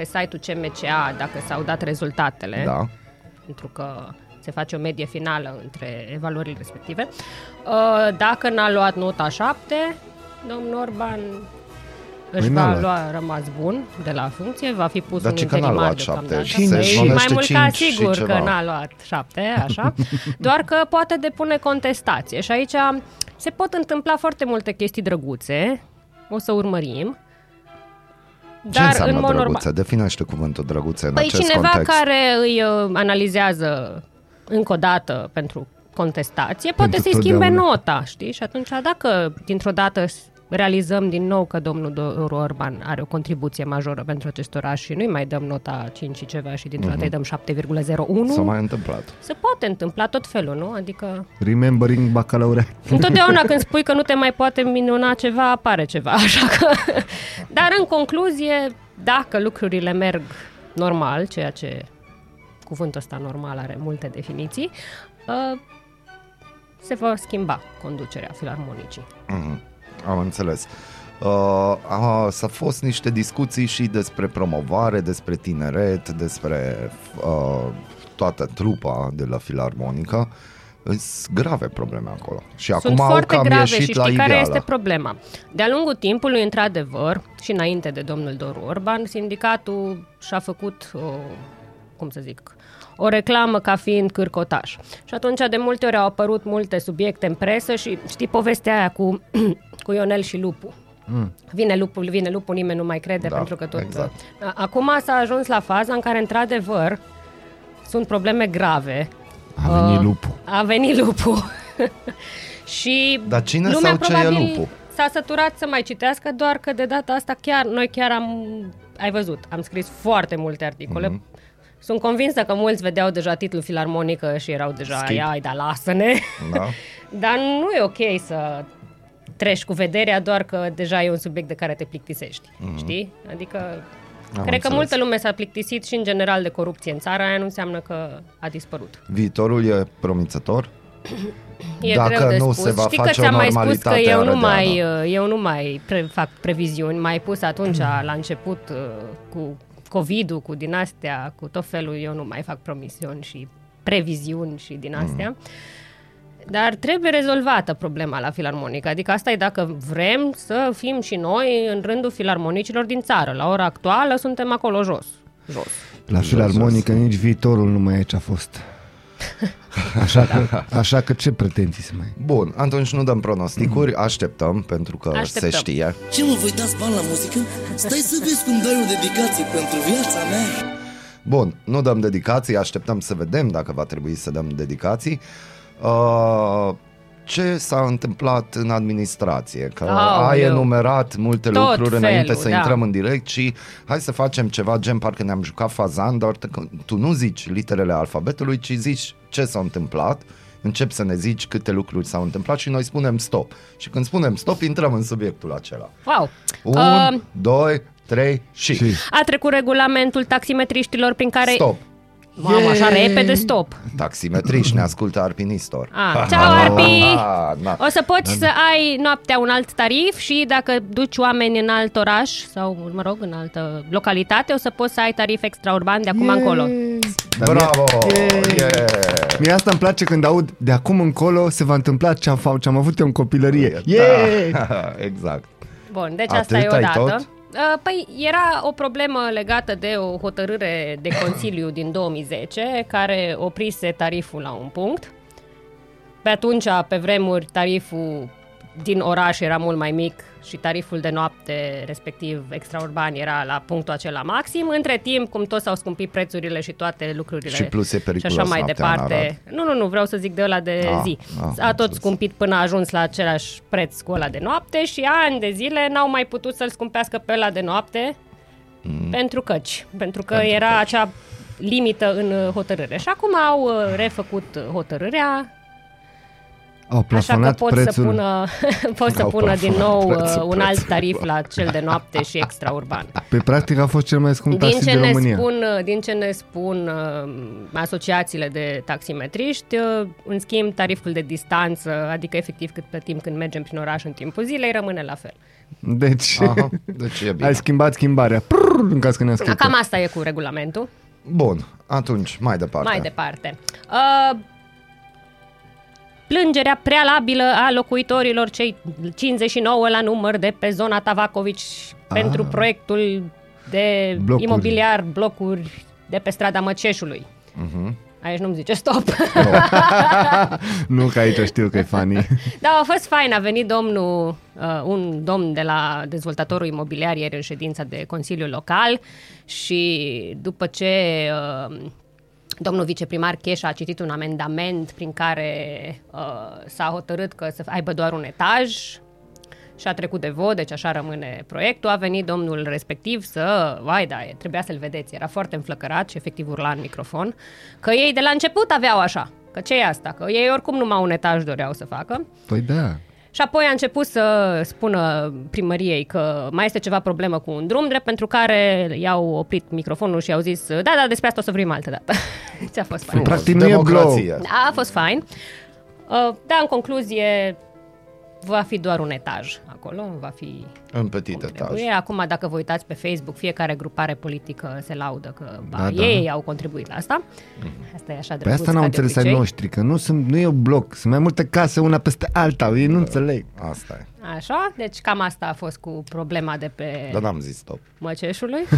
pe site-ul CMCA dacă s-au dat rezultatele, Da. pentru că se face o medie finală între evaluările respective. Uh, dacă n-a luat nota 7, domnul Orban își Păi n-a va luat. lua rămas bun de la funcție, va fi pus Dar un ce că n-a interimar luat șapte, deocamdată. și se Păi, numește mai mult ca cinci și sigur ceva. că n-a luat șapte, așa, (laughs) doar că poate depune contestație și aici se pot întâmpla foarte multe chestii drăguțe, o să urmărim. Ce Dar înseamnă în mod normal, drăguțe? Definește cuvântul drăguțe în Păi acest cineva context. care îi uh, analizează încă o dată pentru contestație, poate Pentru să-i schimbe totdeauna. nota, știi? Și atunci dacă dintr-o dată s- realizăm din nou că domnul Doru Orban are o contribuție majoră pentru acest oraș și nu-i mai dăm nota 5 și ceva și dintr-o dată îi dăm 7,01, S-a mai întâmplat. se poate întâmpla tot felul, nu? Adică Remembering bacalaureat. întotdeauna când (laughs) spui că nu te mai poate minuna ceva, apare ceva, (laughs) așa că... Dar în concluzie, dacă lucrurile merg normal, ceea ce cuvântul ăsta normal are multe definiții, uh, se va schimba conducerea filarmonicii. Mhm. Am înțeles. Uh, a, s-a fost niște discuții și despre promovare, despre tineret, despre uh, toată trupa de la Filarmonica. Sunt grave probleme acolo. Și Sunt acum au foarte cam grave ieșit și la știi care iveală. este problema? De-a lungul timpului, într-adevăr, și înainte de domnul Doru Orban, sindicatul și-a făcut, o, cum să zic, o reclamă ca fiind cârcotaș. Și atunci de multe ori au apărut multe subiecte în presă și știi povestea aia cu, (clears throat) cu Ionel și Lupu. Mm. Vine lupul, vine lupul, nimeni nu mai crede Da, pentru că tot... exact. Acum s-a ajuns la faza în care, într-adevăr, sunt probleme grave. A venit Uh, lupul. A venit lupul. (laughs) și Dar cine lumea sau ce e probabil lupul? S-a săturat să mai citească, doar că de data asta chiar, noi chiar am, ai văzut, am scris foarte multe articole. Mhm. Mm-hmm. Sunt convinsă că mulți vedeau deja titlul filarmonică și erau deja, Skip. ai, dar lasă-ne. Da? (laughs) Dar nu e ok să treci cu vederea doar că deja e un subiect de care te plictisești, mm-hmm. știi? Adică Am cred că înțeles. multă lume s-a plictisit și în general de corupție în țara aia nu înseamnă că a dispărut. Viitorul e promițător? (clears throat) E Dacă greu de nu spus. se va Știi că face o ți-am mai spus că normalitate eu nu arădeană. mai, uh, eu nu mai pre- fac previziuni. Mai pus atunci, (clears throat) la început, uh, cu COVID-ul, cu din astea, cu tot felul, eu nu mai fac promisiuni și previziuni și din astea. Mm. Dar trebuie rezolvată problema la filarmonică. Adică asta e dacă vrem să fim și noi în rândul filarmonicilor din țară. La ora actuală suntem acolo jos. Jos. La filarmonică nici viitorul nu mai e ce a fost. (laughs) Așa că, așa că ce pretenții să mai... Bun, atunci nu dăm pronosticuri, așteptăm pentru că Așteptăm. se știe. Ce mă voi dați bani la muzică? Stai să vezi cum dai o dedicație pentru viața mea Bun, nu dăm dedicații, așteptăm să vedem dacă va trebui să dăm dedicații. Uh, ce s-a întâmplat în administrație, că Aoleu. ai enumerat multe Tot lucruri înainte felul, să da. intrăm în direct și hai să facem ceva gen parcă ne-am jucat fazan, dar te- tu nu zici literele alfabetului, ci zici ce s-a întâmplat, încep să ne zici câte lucruri s-au întâmplat și noi spunem stop. Și când spunem stop, intrăm în subiectul acela. Wow. Un, Uh, doi, trei și... Și- a trecut regulamentul taximetriștilor prin care... Stop. Mamă, așa repede, stop. Taximetriști, ne ascultă Arpinistor. Ah, ceau, Arpi! Ah, na. O să poți să ai noaptea un alt tarif și dacă duci oameni în alt oraș sau, mă rog, în altă localitate, o să poți să ai tarif extraurban de acum încolo. Dar Bravo! mie- Yeah. Mie asta îmi place când aud de acum încolo se va întâmpla ce am, fa- ce am avut eu în copilărie. Yeah! Da, (laughs) exact. Bun, deci Atât asta e o ai dată. tot? Uh, Păi era o problemă legată de o hotărâre de Consiliu din 2010 care oprise tariful la un punct. Pe atunci, pe vremuri, tariful din oraș era mult mai mic și tariful de noapte, respectiv extraurban, era la punctul acela maxim. Între timp, cum tot s-au scumpit prețurile și toate lucrurile Și plus e și periculos așa mai noaptea în departe. Nu, nu, nu, vreau să zic de ăla de Ah, zi. ah, A am tot înțeles. scumpit până a ajuns la același preț cu ăla de noapte și ani de zile n-au mai putut să-l scumpească pe ăla de noapte mm. pentru căci, pentru că Pentru era căci. acea limită în uh, hotărâre. Și acum au uh, refăcut uh, hotărârea, Au așa că plafonat pot prețul. să pună, (laughs) pot să Au pună din plafonat nou uh, prețul, un alt prețul. tarif la cel de noapte și extraurban. Pe practic a fost cel mai scump Din taxi ce, din ne România. spun, uh, din ce ne spun uh, asociațiile de taximetriști, uh, în schimb, tariful de distanță, adică efectiv cât plătim când mergem prin oraș în timpul zilei, rămâne la fel. Deci, Aha, deci e (laughs) bine. ai schimbat schimbarea. Prrr, în caz că ne Da, ascultă. cam asta e cu regulamentul. Bun, atunci, mai departe. Mai departe. Uh, plângerea prealabilă a locuitorilor cei 59 la număr de pe zona Tavacovici pentru proiectul de Blocuri. imobiliar blocuri de pe strada Măceșului. Mhm. Aici nu-mi zice stop. (laughs) Nu că aici știu că e funny. Da, a fost fain. A venit domnul, uh, un domn de la dezvoltatorul imobiliar ieri în ședința de Consiliu Local și după ce uh, domnul viceprimar Cheș a citit un amendament prin care uh, s-a hotărât că să aibă doar un etaj și a trecut de vot, deci așa rămâne proiectul. A venit domnul respectiv să, vai da, e- trebuia să-l vedeți, era foarte înflăcărat și efectiv urla în microfon, că ei de la început aveau așa, că ce e asta, că ei oricum numai un etaj doreau să facă. Păi da. Și apoi a început să spună primăriei că mai este ceva problemă cu un drum, drept pentru care i-au oprit microfonul și i-au zis da, da, despre asta o să vorbim altă dată. (laughs) Ți-a fost fain. Practic nu e Democrație. Da, a fost fain. Uh, Da, în concluzie, va fi doar un etaj acolo, va fi În petit cum etaj. trebuie. Acum, dacă vă uitați pe Facebook, fiecare grupare politică se laudă că ba, Da, da. ei au contribuit la asta. Asta e așa Pe drăguț asta n-au ca de înțeles ai obicei. noștri, că nu, sunt, nu e un bloc, sunt mai multe case una peste alta, ei nu înțeleg. Asta e. Așa, deci cam asta a fost cu problema de pe Dar n-am zis stop. Măceșului. (laughs)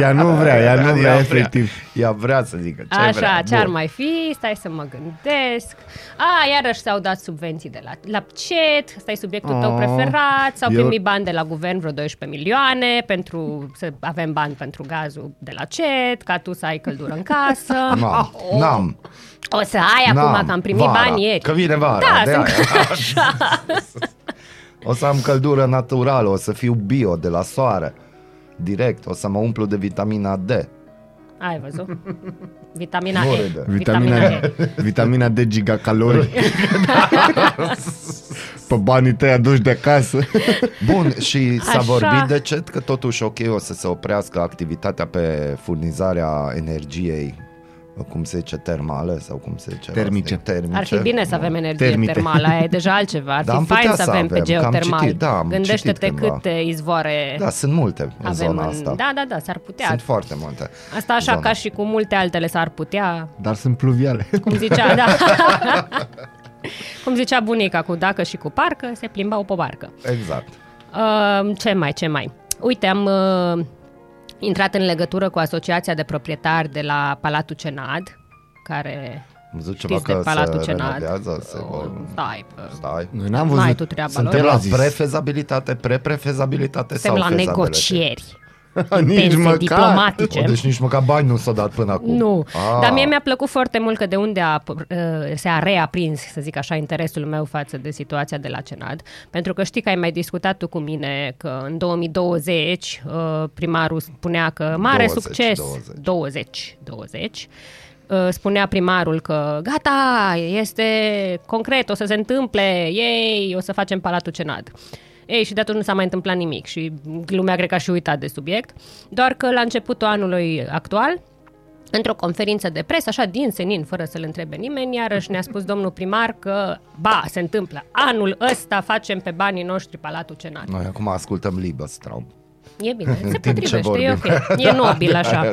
Ea nu vrea, ea nu vrea Ea efectiv. Ea vrea să zică ce Așa, vrea. ce ar Bun. mai fi? Stai să mă gândesc. A, iarăși s-au dat subvenții de la, la CET, ăsta e subiectul tău Oh, preferat, s-au eu- primit bani de la guvern, vreo 12 milioane, pentru să avem bani pentru gazul de la CET, ca tu să ai căldură în casă. (laughs) N-am, n-am. O să ai n-am. acum că am primit Vara, bani ieri. Că vine vara, Da, de sunt aia. (laughs) așa. (laughs) O să am căldură naturală, o să fiu bio de la soare. Direct, o să mă umplu de vitamina D. Ai văzut? Vitamina Nu E. râde. Vitamina, E. vitamina D gigacalori. (laughs) Pe banii tăi aduci de acasă. Bun, și s-a Așa. vorbit de CET că totuși ok o să se oprească activitatea pe furnizarea energiei cum se zice, termale sau cum se zice? Termice. termice. Ar fi bine să avem energie Termite. termală, aia e deja altceva. Ar Da, fi am putea fain să să avem pe avem, că am geotermal. citit, da, am Gândește-te citit cândva. câte izvoare Da, sunt multe în avem zona în... asta. Da, da, da, s-ar putea. Sunt foarte multe. Asta așa zona. ca și cu multe altele s-ar putea, Dar sunt pluviale. cum zicea, (laughs) da. cum zicea bunica, cu dacă și cu parcă, se plimbau pe barcă. Exact. Uh, ce mai, ce mai? Uite, am uh, intrat în legătură cu Asociația de Proprietari de la Palatul Cenad, care Am văzut ceva știți de că Palatul se Cenad. renovează, se vor... Stai, uh, Stai. Noi n-am N-ai văzut. tu treaba Suntem lor. la la zis. prefezabilitate, pre-prefezabilitate suntem sau la fezabilitate? negocieri. (laughs) Nici pensii măcar. diplomatice. O, deci nici măcar bani nu s-au dat până acum. Nu, Ah. dar mie mi-a plăcut foarte mult că de unde a, uh, se-a reaprins, să zic așa, interesul meu față de situația de la Cenad. Pentru că știi că ai mai discutat tu cu mine că în 2020 uh, primarul spunea că mare 20, succes, 20. 20, 20, uh, spunea primarul că gata, este concret, o să se întâmple, ei, o să facem Palatul Cenad. Ei, și de atunci nu s-a mai întâmplat nimic și lumea cred că a și uitat de subiect, doar că la începutul anului actual, într-o conferință de presă, așa din senin, fără să-l întrebe nimeni, iarăși ne-a spus domnul primar că, ba, se întâmplă, anul ăsta facem pe banii noștri Palatul Cenad. Noi acum ascultăm Liebestraum. E bine, (laughs) se timp ce potrivește, e vorbim. ok. E nobil așa. (laughs)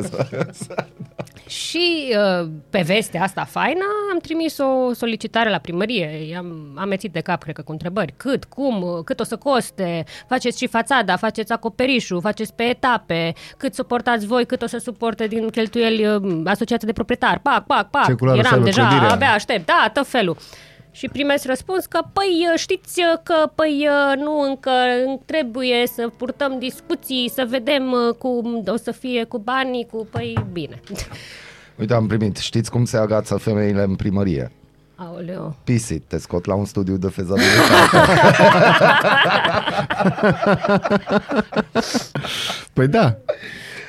Și uh, pe vestea asta faină am trimis o solicitare la primărie. I-am amețit de cap, cred că, cu întrebări. Cât, cum, uh, cât o să coste, faceți și fațada, faceți acoperișul, faceți pe etape, cât suportați voi, cât o să suporte din cheltuieli uh, asociația de proprietar. Pac, pac, pac. Ce culoare o să Eram aibă deja, clădirea? abia aștept, da, tot felul. Și primesc răspuns că, păi, știți că, păi, nu, încă trebuie să purtăm discuții, să vedem uh, cum o să fie cu banii, cu, păi, bine. (laughs) Uite, am primit. Știți cum se agață femeile în primărie? Aoleu. Pisi, te scot la un studiu de fezabilitate. (laughs) Păi da.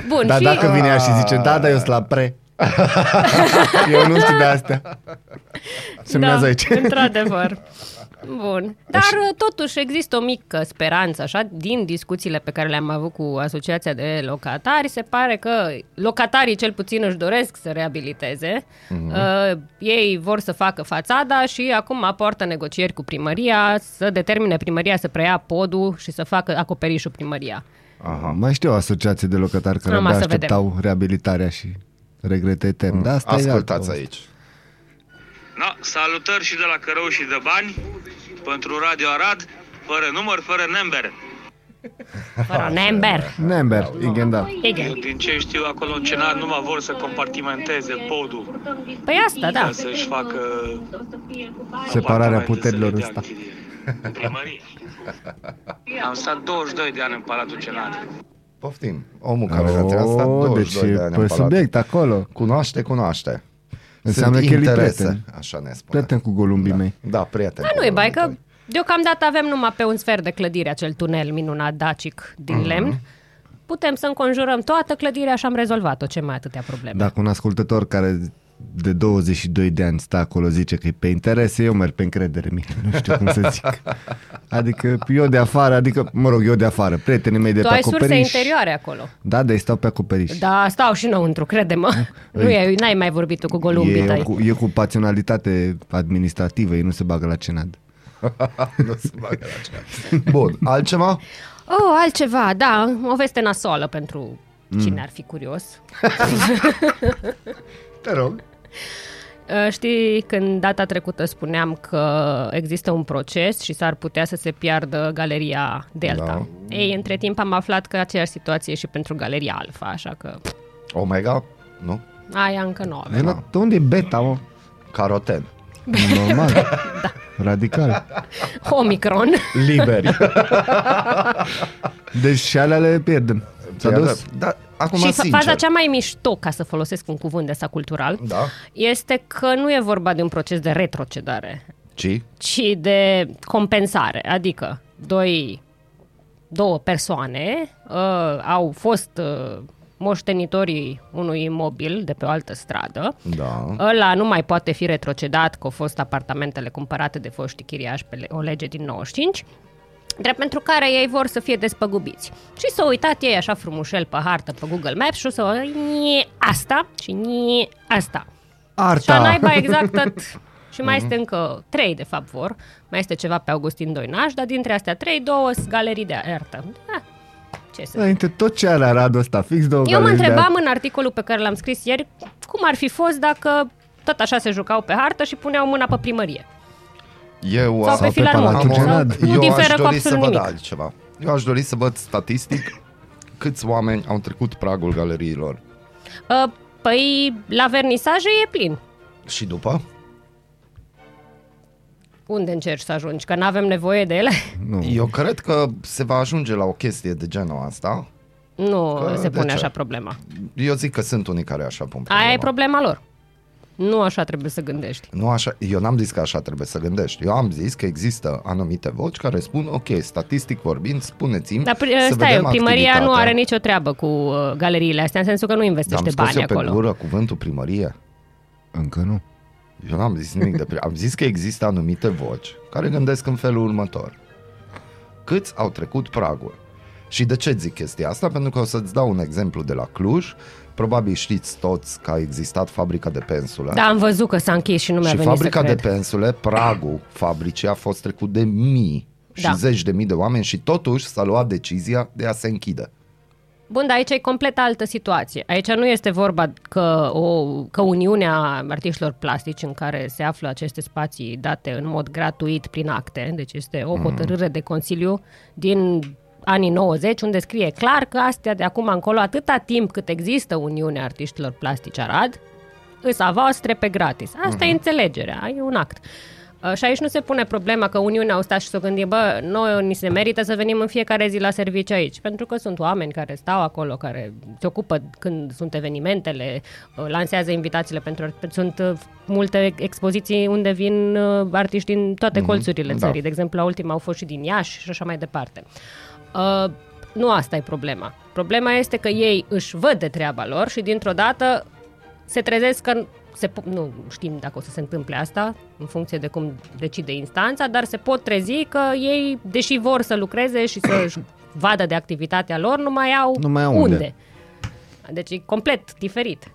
Bun, Dar și... dacă vine ea și zice, da, dar eu sunt la pre. (laughs) eu nu știu de astea. Semnează da, aici. (laughs) într-adevăr. Bun. Dar uh, totuși există o mică speranță, așa, din discuțiile pe care le-am avut cu Asociația de Locatari, se pare că locatarii cel puțin își doresc să reabiliteze. Mhm. Uh, ei vor să facă fațada și acum aportă negocieri cu primăria să determine primăria să preia podul și să facă acoperișul primăria. Aha. Mai știu o asociație de locatari care Am abia să vedem. așteptau reabilitarea și regrete etern. Da, asta e Ascultați altă aici. Da, salutări și de la Cărău și de Bani pentru Radio Arad, fără număr, fără number. Fără nember. Nember, igen, da. Eu Igen. din ce știu acolo în cenar nu mai vor să compartimenteze podul Păi asta, da. ca să-și facă Separarea apartamente puterilor să le dea ăsta. închiriere. În primărie. Am stat 22 de ani în Palatul Cenat. Poftim. Omul care a stat Oh, 22 deci de e ani pe în palat. subiect acolo. Cunoaște, cunoaște. Înseamnă Sunt că el e interese, prieten. așa ne spune. Prieten cu golumbii da. mei. Da, prieten. Dar cu nu e bai că golumbii deocamdată avem numai pe un sfert de clădire acel tunel minunat dacic din Mhm. lemn. Putem să înconjurăm toată clădirea și am rezolvat-o. Ce mai atâtea probleme? Dacă un ascultător care de 22 de ani stă acolo zice că e pe interese, eu merg pe încredere mie. Nu știu cum să zic. Adică eu de afară, adică, mă rog, eu de afară, prietenii mei de tu pe ai surse acoperiș. interioare acolo. Da, de stau pe acoperiș. Da, stau și înăuntru, crede-mă. Nu e, n-ai mai vorbit tu cu golumbii e, tăi. cu, e cu paționalitate administrativă, ei nu se bagă la cenad. (laughs) Nu se bagă la cea. Bun, altceva? Oh, altceva, da, o veste nasoală pentru Mm. cine ar fi curios. (laughs) Te rog. (laughs) Uh, Știi, când data trecută spuneam că există un proces și s-ar putea să se piardă Galeria Delta. Da. Ei, între timp am aflat că aceeași situație e și pentru Galeria Alfa, așa că Omega? Nu? aia încă nu avem. Vena, de unde e beta, mă? Caroten. Normal. (laughs) da. Radical. Omicron. Liberi. (laughs) Deci și alea le pierdem. S-a dus? Da, acum și fa- sincer. faza cea mai mișto, ca să folosesc un cuvânt de ăsta cultural, Da. este că nu e vorba de un proces de retrocedare, Ci? ci de compensare. Adică doi, două persoane uh, au fost uh, moștenitorii unui imobil de pe o altă stradă. Da. Ăla nu mai poate fi retrocedat, că au fost apartamentele cumpărate de foști chiriași pe le- o lege din 95, drept pentru care ei vor să fie despăgubiți. Și s-au uitat ei așa frumușel pe hartă, pe Google Maps și o să nie asta și nie asta. Și a Arta. naiba exact tot. (laughs) Și mai este încă trei, de fapt, vor. Mai este ceva pe Augustin Doinaș, dar dintre astea trei, două sunt galerii de artă. Ah, ce să Înainte tot ce are Aradul ăsta, fix două Eu mă galerii de întrebam artă. în articolul pe care l-am scris ieri cum ar fi fost dacă tot așa se jucau pe hartă și puneau mâna pe primărie. Eu, Sau pe am- filarmonic. Palatul am- Cenad. Nu eu diferă aș cu dori să absolut văd nimic. altceva. Eu aș dori să văd statistic câți oameni au trecut pragul galeriilor. Uh, Păi, la vernisaje e plin. Și după? Unde încerci să ajungi? Că nu avem nevoie de ele? Nu. (laughs) Eu cred că se va ajunge la o chestie de genul asta. Nu Că se de pune ce? așa problema. Eu zic că sunt unii care așa pun problema. Aia e problema lor. Nu așa trebuie să gândești. Nu așa, eu n-am zis că așa trebuie să gândești. Eu am zis că există anumite voci care spun, ok, statistic vorbind, spuneți-mi Dar pri- să stai, vedem primăria nu activitatea. are nicio treabă cu uh, galeriile astea, în sensul că nu Dar investește am scos bani eu pe acolo. gură cuvântul primărie. Încă nu. Eu n-am zis nimic de pri- Am zis că există anumite voci care gândesc în felul următor. Câți au trecut pragul? Și de ce zic chestia asta? Pentru că o să-ți dau un exemplu de la Cluj. Probabil știți toți că a existat fabrica de pensule. Da, am văzut că s-a închis și nu mi-a și venit fabrica să de cred. pensule, pragul fabricii a fost trecut de mii și Da. zeci de mii de oameni și totuși s-a luat decizia de a se închide. Bun, dar aici e complet altă situație. Aici nu este vorba că, o, că Uniunea Artiștilor Plastici, în care se află aceste spații date în mod gratuit prin acte, deci este o hotărâre de Consiliu din anii 90, unde scrie clar că astea de acum încolo, atâta timp cât există Uniunea Artiștilor Plastici Arad, îs a voastre pe gratis. Asta e înțelegerea, e un act. Uh, Și aici nu se pune problema că Uniunea au stat și s-o gândit, bă, noi ni se merită să venim în fiecare zi la serviciu aici, pentru că sunt oameni care stau acolo, care se ocupă când sunt evenimentele, uh, lansează invitațiile pentru... Sunt uh, multe expoziții unde vin uh, artiști din toate colțurile da. țării. De exemplu, la ultima au fost și din Iași și așa mai departe. Uh, nu asta e problema. Problema este că ei își văd de treaba lor și dintr-o dată se trezesc că se, po- nu știm dacă o să se întâmple asta în funcție de cum decide instanța, dar se pot trezi că ei, deși vor să lucreze și să (coughs) vadă de activitatea lor, nu mai au Nu mai au unde. unde. Deci e complet diferit.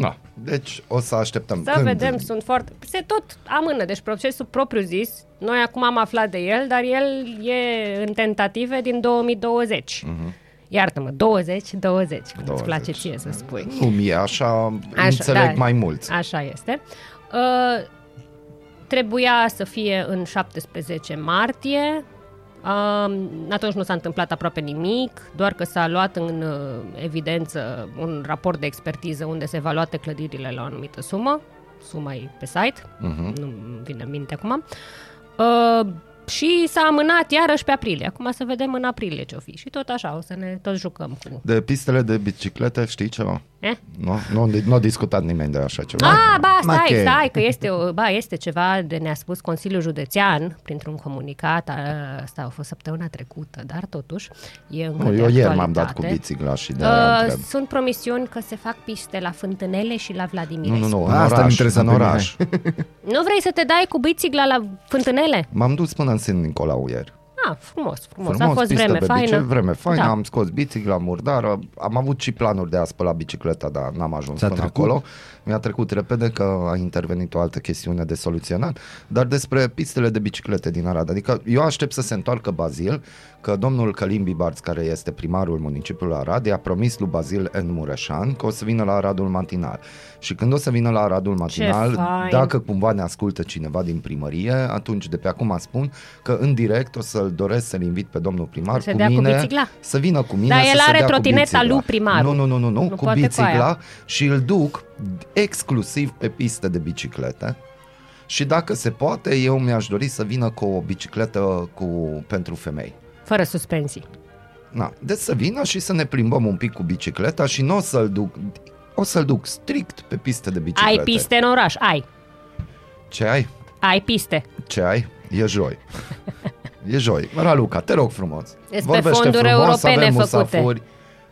Da. Deci o să așteptăm. Să vedem, sunt foarte... Se tot amână, deci procesul propriu zis, noi acum am aflat de el, dar el e în tentative din 2020. Uh-huh. Iartă-mă, 20-20, cum 20. 20. îți place ție să spui. Nu mie, așa, așa înțeleg da, mai mulți. Așa este. Uh, trebuia să fie în 17 martie. Uh, atunci nu s-a întâmplat aproape nimic, doar că s-a luat în uh, evidență un raport de expertiză unde se evaluate clădirile la o anumită sumă. Suma e pe site, uh-huh. nu vine în minte acum. Uh, Uh, și s-a amânat iarăși pe aprilie. Acum să vedem în aprilie ce-o fi. Și tot așa, o să ne tot jucăm cu... De pistele de biciclete știi ceva? Eh? Nu, nu, nu a discutat nimeni de așa ceva. Ah, ba, stai, Mache. stai, că este, o, ba, este ceva de ne-a spus Consiliul Județean printr-un comunicat, a, asta a fost săptămâna trecută, dar totuși e încă nu, de eu ieri m-am dat cu actualitate. bicicla și de aia Uh, întreb. sunt promisiuni că se fac piste la Fântânele și la Vladimir. Nu, nu, nu, în Asta îmi oraș, interesa în pe mine. oraș. Nu vrei să te dai cu bicicla la Fântânele? M-am dus până în Sân Nicolau ieri. Ah, frumos, frumos. Frumos, a fost pistă vreme pe faină. bici, vreme faină, Da. am scos bicicla murdară, am avut și planuri de a spăla bicicleta, dar n-am ajuns Ți-a până trecut? acolo. Mi-a trecut repede că a intervenit o altă chestiune de soluționat, dar despre pistele de biciclete din Arad. Adică eu aștept să se întoarcă Bazil, că domnul Călim Bibarț, care este primarul municipiului Arad, i-a promis lui Bazil N. Mureșan că o să vină la Aradul Matinal. Și când o să vină la Aradul Matinal, fain! dacă cumva ne ascultă cineva din primărie, atunci de pe acum spun că în direct o să-l doresc să-l invit pe domnul primar Să cu dea cu mine, bicicla? să vină cu mine Dar să el se are dea cu trotineta bicicla. lui primarul. Nu, nu, nu, nu, nu, Nu cu poate cu bicicla aia. și îl duc exclusiv pe piste de biciclete. Și dacă se poate, eu mi-aș dori să vină cu o bicicletă cu, pentru femei. Fără suspensii. Na, deci să vină și să ne plimbăm un pic cu bicicleta și nu o să-l duc, o să-l duc strict pe piste de biciclete. Ai piste în oraș, ai. Ce ai? Ai piste. Ce ai? E joi. (laughs) E joi. Raluca, te rog frumos. Este Vorbește fonduri frumos, europene avem făcute. musafiri.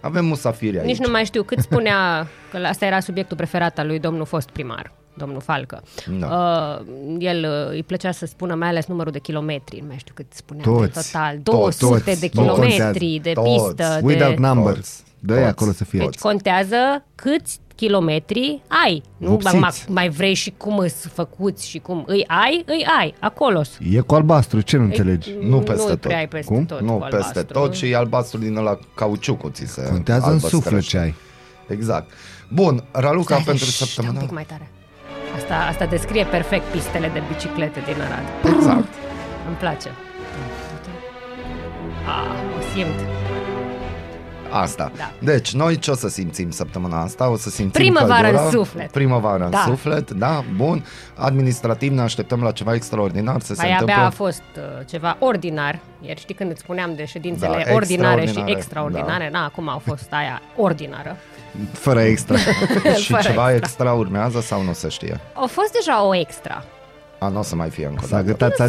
Avem musafiri aici. Nici nu mai știu cât spunea că asta era subiectul preferat al lui domnul fost primar, domnul Falcă. Da. Uh, el uh, îi plăcea să spună mai ales numărul de kilometri, nu mai știu cât spunea Toți. în total, Toți. 200 Toți. de Nu kilometri contează. de Toți. pistă. Without de... numbers. Toți. dă Toți. acolo să fie. Deci contează câți kilometri ai. Nu Vopsiți. mai, mai vrei și cum îți făcuți și cum îi ai, îi ai, acolo. E cu albastru, ce nu înțelegi? Nu peste nu tot. prea ai peste Cum? tot nu cu peste albastru. tot și e albastru din ăla cauciucul ți se Contează în albăstrăște. suflet ce ai. Exact. Bun, Raluca Stai, pentru șș, da, săptămâna. un pic mai tare. Asta, asta descrie perfect pistele de biciclete din Arad. Exact. Îmi place. Ah, o simt. Asta. Da. Deci, noi ce o să simțim săptămâna asta? O să simțim Primăvară căldura, în suflet. Primăvară Da. în suflet, da, bun. Administrativ ne așteptăm la ceva extraordinar să se Mai întâmple. abia a fost uh, ceva ordinar. Iar știi când îți spuneam de ședințele Da, ordinare și extraordinare, extraordinare, na, acum a fost aia ordinară. (laughs) Fără extra. (laughs) și Fără ceva extra. extra. urmează sau nu se știe? A fost deja o extra. A, nu o să mai fie încă o S-a dată. gătat (laughs)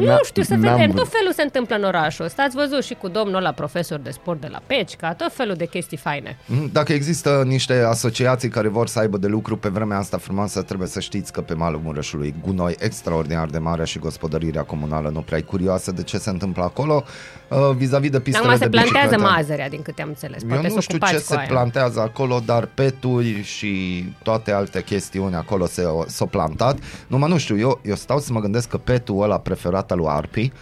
Nu știu, să N-am vedem. vrut. Tot felul se întâmplă în orașul ăsta. Ați văzut și cu domnul la profesor de sport de la Pecica, tot felul de chestii faine. Mm, Dacă există niște asociații care vor să aibă de lucru pe vremea asta frumoasă, trebuie să știți că pe malul Mureșului gunoi extraordinar de mare și gospodărirea comunală nu prea e curioasă de ce se întâmplă acolo uh, vis-a-vis de pistele Acum de se plantează bicicletă. mazărea, din câte am înțeles. Eu Poate nu să știu ocupați ce cu se aia. plantează acolo, dar peturi și toate alte chestiuni acolo se, s-au plantat. Numai nu știu, eu, eu stau să mă gândesc că petul ăla preferat al lui Arpi,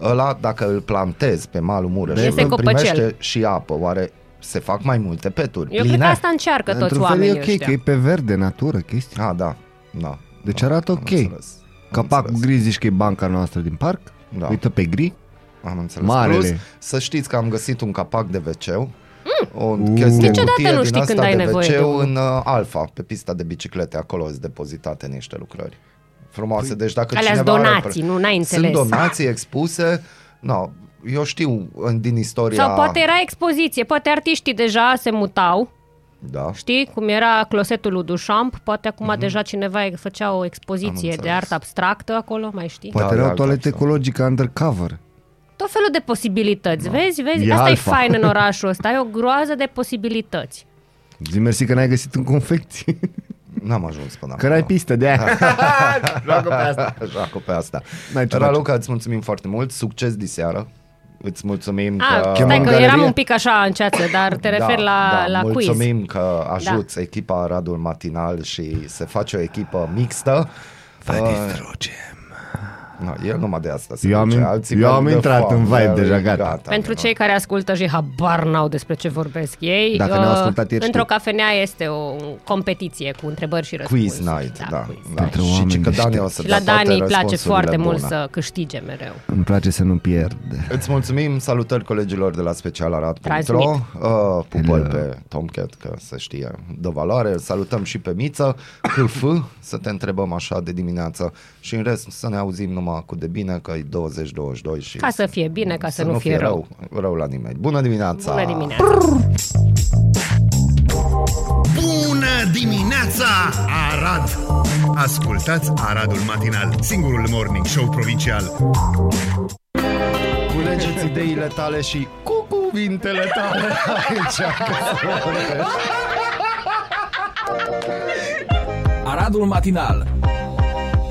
ăla dacă îl plantezi pe malul Mureșului, Iese copăcel. primește și apă. Oare se fac mai multe peturi? Eu cred că asta încearcă toți Într-un fel e oamenii ok, ăștia. că e pe verde, natură, chestia. Ah, da. da. Deci da, arată am ok. înțeles. Am Capacul înțeles. gri zici că e banca noastră din parc. Da. Uită pe gri. Am înțeles. Marele. Plus, să știți că am găsit un capac de wc o Uh. chestie Niciodată cutie nu din știi asta când ai de nevoie de wc unul. în uh, Alfa, pe pista de biciclete, acolo sunt depozitate niște lucrări frumoase. Deci dacă Alea-s cineva are- donații, nu? N-ai înțeles. Sunt donații expuse, no, eu știu în- din istoria... Sau poate era expoziție, poate artiștii deja se mutau, Da. știi, cum era closetul lui Duchamp, poate acum deja cineva făcea o expoziție Am de înțeles. artă abstractă acolo, mai știi? Poate Da, era o da, toaletă da. ecologică undercover. Tot felul de posibilități, vezi, vezi? E Asta alfa. e fain în (laughs) orașul ăsta, ai o groază de posibilități. Zi mersi că n-ai găsit în confecție. (laughs) N-am ajuns până Că n-ai pistă de aia. (laughs) Joacă pe asta. Joacă pe asta. N-ai ce Raluca, îți mulțumim foarte mult. Succes diseară. Îți mulțumim A, că... stai în că galerie? eram un pic așa în ceață, dar te refer la, la quiz. Da. Mulțumim că ajuți echipa Aradul Matinal și se face o echipă mixtă. Vai Uh, distrugem. No, el numai de asta se Eu am duce. in- Alții eu merg am de intrat în foame, vibe deja, gata. Pentru nu. cei care ascultă și habar n-au despre ce vorbesc ei, Dacă ne-au ascultat ieri, într-o știu. cafenea este o competiție cu întrebări și răspunsuri. Quiz night, da. quiz. da. Pentru și oameni că Dani o deștepți. să Și la dea toate Dani îi place răspunsurile foarte mult bune. să câștige mereu. Îmi place să nu pierd. Îți mulțumim, salutări colegilor de la specialarat.ro Transmit. uh, Pupăl Hello. pe Tomcat, că să știe de valoare Îl Salutăm și pe Miță CF, să te întrebăm așa de dimineață Și în rest să ne auzim numai cu de bine Că e 20-22 și Ca să fie bine, ca să, nu fie rău. rău Rău la nimeni Bună dimineața Bună dimineața! Bună dimineața, Arad! Ascultați Aradul Matinal, singurul morning show provincial. Culegeți ideile tale și cu cuvintele tale Aici Aradul Matinal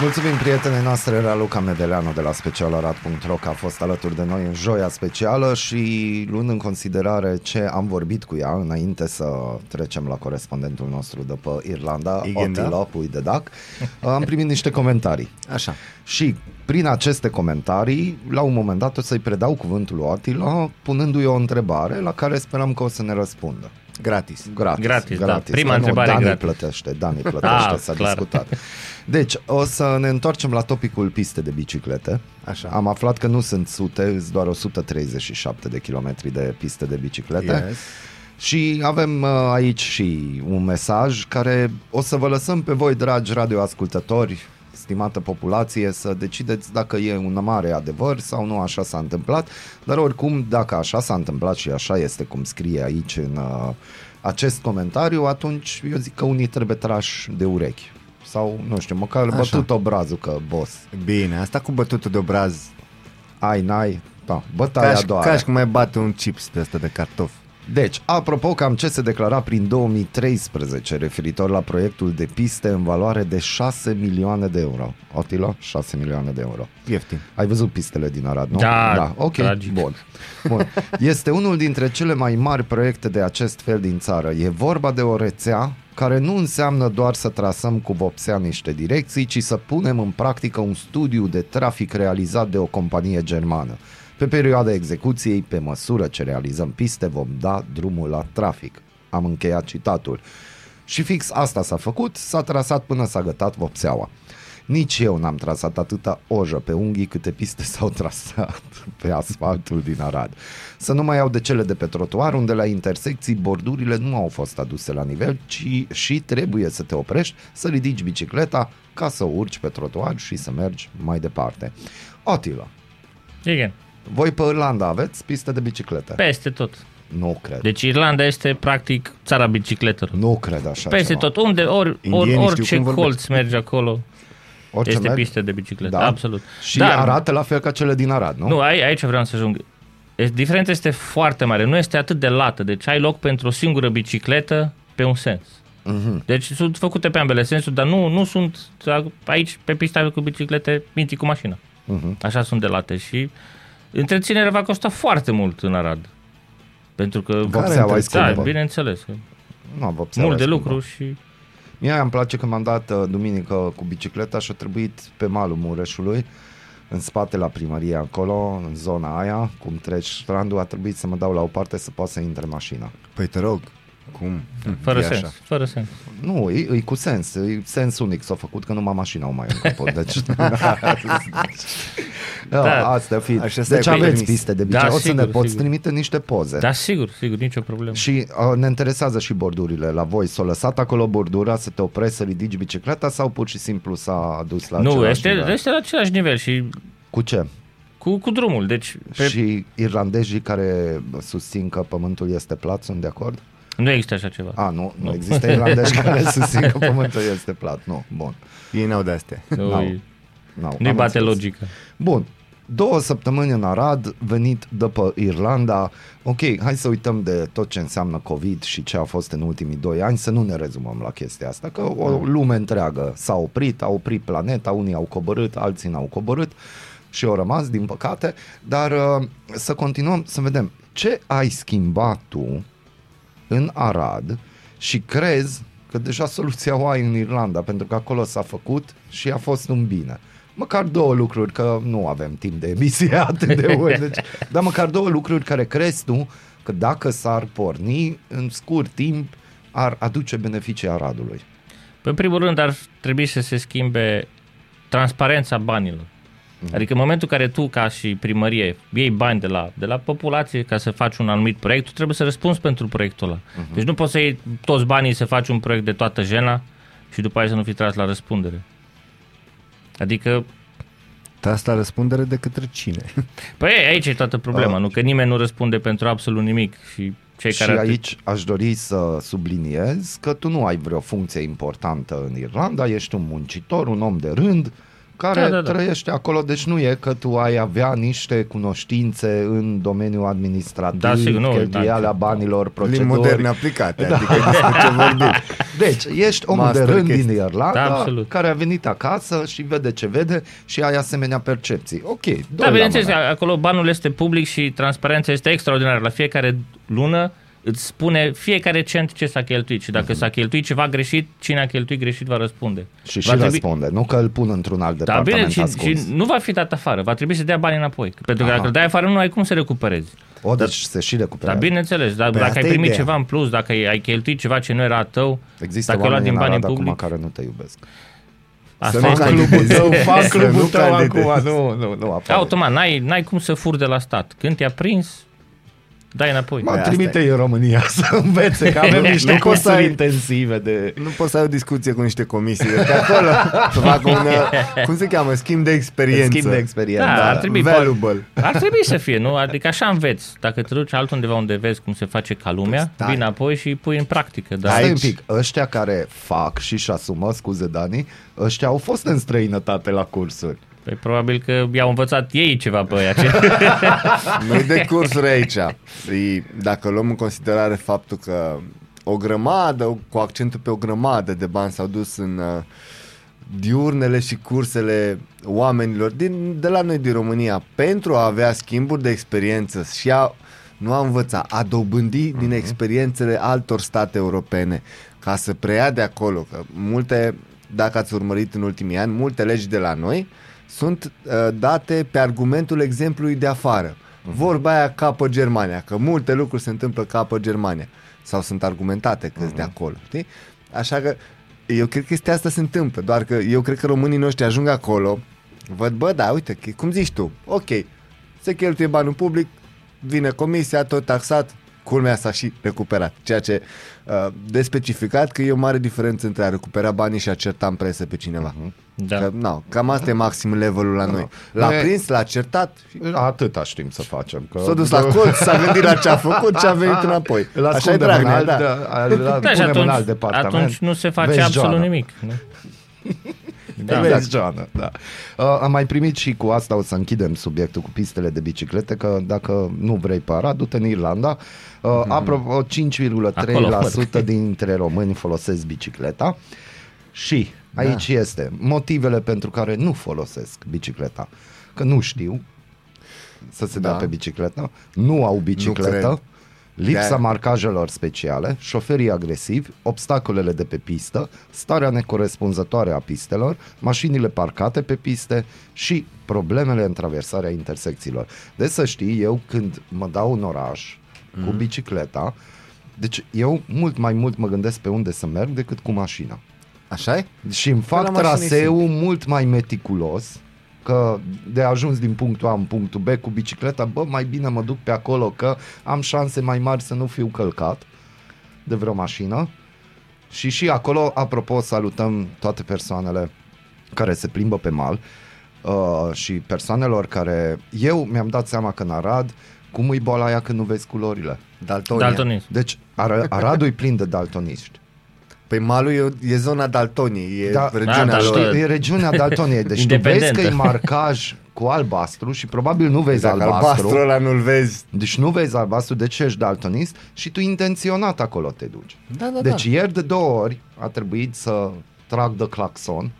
Mulțumim prietenei noastre Raluca Medeleanu de la specialarat.ro că a fost alături de noi în joia specială și luând în considerare ce am vorbit cu ea înainte să trecem la corespondentul nostru de pe Irlanda, Igen, da? Otila Puidedac, am primit niște comentarii. Așa. Și prin aceste comentarii, la un moment dat o să-i predau cuvântul lui Atila, punându-i o întrebare la care sperăm că o să ne răspundă. Gratis. Gratis. Gratis, da. Prima Că întrebare Dani gratis. plătește, Dani plătește, Ah, s-a clar. discutat. Deci, o să ne întoarcem la topicul piste de biciclete. Așa. Am aflat că nu sunt sute, sunt doar 137 de kilometri de piste de biciclete. Yes. Și avem uh, aici și un mesaj care o să vă lăsăm pe voi, dragi radioascultători, stimată populație, să decideți dacă e un mare adevăr sau nu așa s-a întâmplat, dar oricum, dacă așa s-a întâmplat și așa este cum scrie aici în uh, acest comentariu, atunci eu zic că unii trebuie trași de urechi. Sau, nu știu, măcar Așa. bătut obrazul că, boss, Bine, asta cu bătutul de obraz ai, n-ai, da, bătaia ca și, doare. ca și cum mai bate un chips de ăsta de cartofi. Deci, apropo, cam ce se declara prin 2013 referitor la proiectul de piste în valoare de 6 milioane de euro. Otilo, 6 milioane de euro. Ieftin. Ai văzut pistele din Arad, nu? Da, da. Ok, tragic. bun. bun. Este unul dintre cele mai mari proiecte de acest fel din țară. E vorba de o rețea care nu înseamnă doar să trasăm cu vopsea niște direcții, ci să punem în practică un studiu de trafic realizat de o companie germană. Pe perioada execuției, pe măsură ce realizăm piste, vom da drumul la trafic. Am încheiat citatul. Și fix asta s-a făcut, s-a trasat până s-a gătat vopseaua. Nici eu n-am trasat atâta ojă pe unghii câte piste s-au trasat pe asfaltul din Arad. Să nu mai iau de cele de pe trotuar, unde la intersecții bordurile nu au fost aduse la nivel, ci și trebuie să te oprești, să ridici bicicleta ca să urci pe trotuar și să mergi mai departe. Otila, Igen. Voi pe Irlanda aveți piste de biciclete? Peste tot. Nu cred. Deci Irlanda este practic țara bicicletelor. nu cred așa Peste ceva. tot, unde, ori, ori, Indienii știu orice cum vorbesc. colț merge acolo, Orice este merg? pistă de bicicletă, Da. absolut. Și Dar- arată la fel ca cele din Arad, nu? Nu, ai- aici vreau să ajung. E- Diferența este foarte mare, nu este atât de lată, deci ai loc pentru o singură bicicletă pe un sens. Mhm. Deci sunt făcute pe ambele sensuri, dar nu, nu sunt aici pe pista cu biciclete, minți cu mașina. Mhm. Așa sunt de late și întreținerea va costa foarte mult în Arad. Pentru că Vopseaua e da, scumpă. bineînțeles. Nu, vopseaua Mult de e scumpă. lucru și Mie îmi place că m-am dat uh, duminică cu bicicleta și a trebuit pe malul Mureșului, în spate la primărie acolo, în zona aia, cum treci strandul, a trebuit să mă dau la o parte să poată să intre mașina. Păi te rog, cum? fără E sens, așa. fără sens. Nu, e, e cu sens, e sens unic s-a făcut că numai mașina o mai în capot, deci... (laughs) da, Da. asta fi. Așa stai Deci cu aveți permis. piste de Da, biciclete, o să ne sigur, poți sigur. trimite niște poze. Da, sigur, sigur, nicio problemă. Și uh, ne interesează și bordurile la voi. S-a lăsat acolo bordura să te oprești, să ridici bicicleta sau pur și simplu s-a adus la nu, același este, nivel? este la același nivel și Cu ce? cu, cu drumul. Deci pe, Și irlandezii care susțin că pământul este plat sunt de acord? Nu există așa ceva. A, nu, nu există irlandezi (laughs) care susțin că pământul este plat. Nu, bun. Ei n-au de-astea. Nu, n-au. e- No, nu-i bate logica. Bun. Două săptămâni în Arad, venit după Irlanda. Ok, hai să uităm de tot ce înseamnă COVID și ce a fost în ultimii doi ani, să nu ne rezumăm la chestia asta, că o lume întreagă s-a oprit, a oprit planeta, unii au coborât, alții n-au coborât și au rămas, din păcate, dar uh, să continuăm să vedem ce ai schimbat tu în Arad și crezi că deja soluția o ai în Irlanda, pentru că acolo s-a făcut și a fost un bine. Măcar două lucruri, că nu avem timp de emisie (laughs) atât de mult, deci, dar măcar două lucruri care crezi tu că dacă s-ar porni, în scurt timp, ar aduce beneficii Aradului. Păi, în primul rând, ar trebui să se schimbe transparența banilor. Adică în momentul în care tu, ca și primărie, iei bani de la, de la populație ca să faci un anumit proiect, tu trebuie să răspunzi pentru proiectul ăla. Deci nu poți să iei toți banii să faci un proiect de toată jena și după aia să nu fii tras la răspundere. Adică, Tras la răspundere de către cine? (laughs) păi aici e toată problema, Ah. nu? Că nimeni nu răspunde pentru absolut nimic și cei și care ar- aici aș dori să subliniez că tu nu ai vreo funcție importantă în Irlanda, ești un muncitor, un om de rând, care Da, da, da. trăiește acolo, deci nu e că tu ai avea niște cunoștințe în domeniul administrativ, Da, sigur, nu, cheltuiala da. banilor, Limbi proceduri. moderne aplicate, adică despre ce (laughs) vorbim. Deci, ești omul de Master rând din chestii. Irlanda, Da, absolut. care a venit acasă și vede ce vede și ai asemenea percepții. Ok, doi Da, la bineînțeles, mână. acolo banul este public și transparența este extraordinară. La fiecare lună îți spune fiecare cent ce s-a cheltuit și dacă s-a cheltuit ceva greșit, cine a cheltuit greșit va răspunde. Și și va trebui- răspunde, nu că îl pun într-un alt Da, departament bine, și, ascuns. și nu va fi dat afară, va trebui să dea banii înapoi. Pentru că Aha. dacă îl dai afară, nu ai cum să recuperezi. O, deci se și recuperează. Dar bineînțeles, dar Păi dacă asta ai e primit ideea. ceva în plus, dacă ai ai cheltuit ceva ce nu era a tău, Există dacă ai luat oameni din în bani în Arad acum public, care nu te iubesc. asta nu este. candidezi. Să nu candidezi. Nu, nu, nu apare. Automat, n-ai, n-ai cum să furi de la stat. Când te-a prins, dai înapoi. Mă Păi asta trimite în România (laughs) să învețe, că avem (laughs) niște Nu poți să cursuri ai- intensive de... Nu poți să ai o discuție cu niște comisii de pe acolo să facă un, (laughs) cum se cheamă, schimb de experiență. Schimb de experiență. Da, ar trebui, Valuable. Ar trebui să fie, nu? Adică așa înveți. Dacă te duci altundeva unde vezi cum se face ca lumea, Stai. vii înapoi și pui în practică. Dar Stai un Aici- pic, ăștia care fac și-și asumă, scuze Dani, ăștia au fost în străinătate la cursuri. Păi probabil că i-au învățat ei ceva pe ăia. Ce? (laughs) Noi de cursuri aici. Și Dacă luăm în considerare faptul că o grămadă, cu accentul pe o grămadă de bani s-au dus în uh, diurnele și cursele oamenilor din, de la noi din România pentru a avea schimburi de experiență și a nu a învăța, a dobândi din experiențele altor state europene ca să preia de acolo, că multe, dacă ați urmărit în ultimii ani, multe legi de la noi sunt uh, date pe argumentul exemplului de afară. Vorba aia capă Germania, că multe lucruri se întâmplă capă Germania. Sau sunt argumentate că de acolo, știi? Așa că eu cred că chestia asta se întâmplă, doar că eu cred că românii noștri ajung acolo, văd, bă, da, uite, că- cum zici tu, ok, se cheltuie banul public, vine comisia, tot taxat, culmea s-a și recuperat. Ceea ce uh, de specificat că e o mare diferență între a recupera banii și a certa în presă pe cineva. Da. Că, no, cam asta e maxim levelul la noi. L-a Noi- prins, l-a certat, Atâta știm să facem. Că s-a dus la colț, s-a gândit la ce a făcut și a venit înapoi. (laughs) Îl Așa e ascundem în Dragnea, alt, da. da. Da, și punem în alt atunci, departament. atunci nu se face Vezi absolut Joana. nimic. Nu? (laughs) Da, Vezi, Joana, da. Uh, am mai primit și cu asta o să închidem subiectul cu pistele de biciclete, că dacă nu vrei pe Arad, du-te în Irlanda. Uh, apropo, 5,3% (laughs) dintre români folosesc bicicleta și aici este motivele pentru care nu folosesc bicicleta. Că nu știu să se dea Da. pe bicicletă, nu au bicicletă, cred. Lipsa De-aia- marcajelor speciale, șoferii agresivi, obstacolele de pe pistă, starea necorespunzătoare a pistelor, mașinile parcate pe piste și problemele în traversarea intersecțiilor. Deci să știi, eu când mă dau în oraș cu bicicleta, deci eu mult mai mult mă gândesc pe unde să merg decât cu mașina. Așa e? Și îmi fac la mașini e traseul mult mai meticulos că de ajuns din punctul A în punctul B cu bicicleta, bă, mai bine mă duc pe acolo că am șanse mai mari să nu fiu călcat de vreo mașină. Și și acolo, apropo, salutăm toate persoanele care se plimbă pe mal uh, și persoanelor care... Eu mi-am dat seama că în Arad, cum îi boala aia când nu vezi culorile? Daltonia. Daltonism. Deci Ar- Aradul e plin de daltoniști. Păi malul e, e zona Daltoniei, e Da, regiunea da, lor. știu. E regiunea Daltoniei, deci tu vezi Independentă. că e marcaj cu albastru și probabil nu vezi Dacă albastru. albastru ăla nu-l vezi. Deci nu vezi albastru, de ce ești daltonist și tu intenționat acolo te duci. Da, da, deci da. ieri de două ori a trebuit să trag de claxon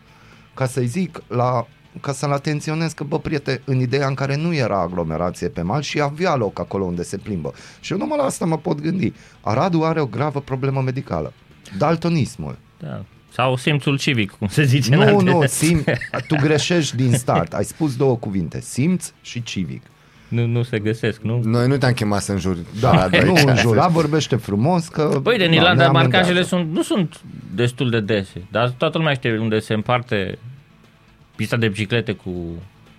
ca să-i zic la ca să-l atenționez că, bă, priete, în ideea în care nu era aglomerație pe mal și avea loc acolo unde se plimbă. Și eu numai la asta mă pot gândi. Aradul are o gravă problemă medicală. Daltonismul. Da. Sau simțul civic, cum se zice în Nu, alte- nu, sim, tu greșești din start. Ai spus două cuvinte, simț și civic. nu, nu se găsesc, nu? Noi nu te-am chemat să înjuri. Da, Arad nu aici. în jur. La vorbește frumos că... Băi, de în da, Irlanda ne marcajele amendează. sunt, nu sunt destul de dese, dar toată lumea știe unde se împarte pista de biciclete cu,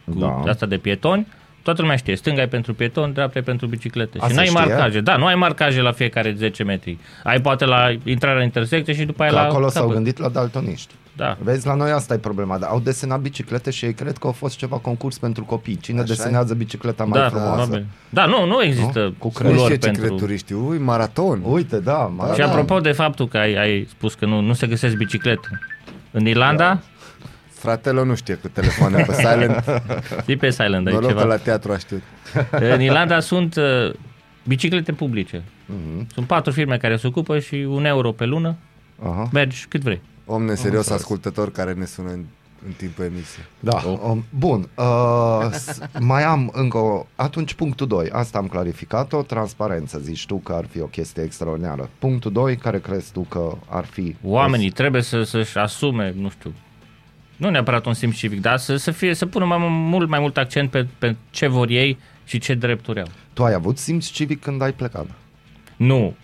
cu Da. asta de pietoni. Toată lumea știe, stânga e pentru pietoni, dreapta e pentru biciclete. Asta și n-ai știe? marcaje. Da, nu ai marcaje la fiecare 10 metri. Ai poate la intrarea în intersecție și după aia Că la acolo s-au capăt. gândit la daltoniști. Da. Vezi, la noi asta e problema. Dar au desenat biciclete și ei cred că au fost ceva concurs pentru copii. Cine Așa e? desenează bicicleta mai Da, frumoasă? probabil. Da, nu, nu există Nu? Cu Nu crezi culori știe ce cred pentru... turiștii. Ui, maraton. Uite, da. Mai Și apropo de faptul că ai, ai spus că nu, nu se găsesc biciclete. În Irlanda, Da. Fratele nu știe cu telefoane pe silent. zi pe silent, ai Noroc că ceva. la teatru a știut. În Irlanda sunt uh, biciclete publice. Mhm. Sunt patru firme care se ocupă și un euro pe lună. Aha. Mergi cât vrei. Om neserios ascultător care ne sună în, în timpul emisiei. Da, um, bun. Uh, s- mai am încă o... Atunci punctul 2, asta am clarificat-o, transparență, zici tu că ar fi o chestie extraordinară. Punctul 2, care crezi tu că ar fi... Oamenii trebuie să, să-și asume, nu știu, nu neapărat un simț civic, dar să, să, fie, să pună mai mult, mai mult accent pe, pe ce vor ei și ce drepturi au. Tu ai avut simț civic când ai plecat. Nu,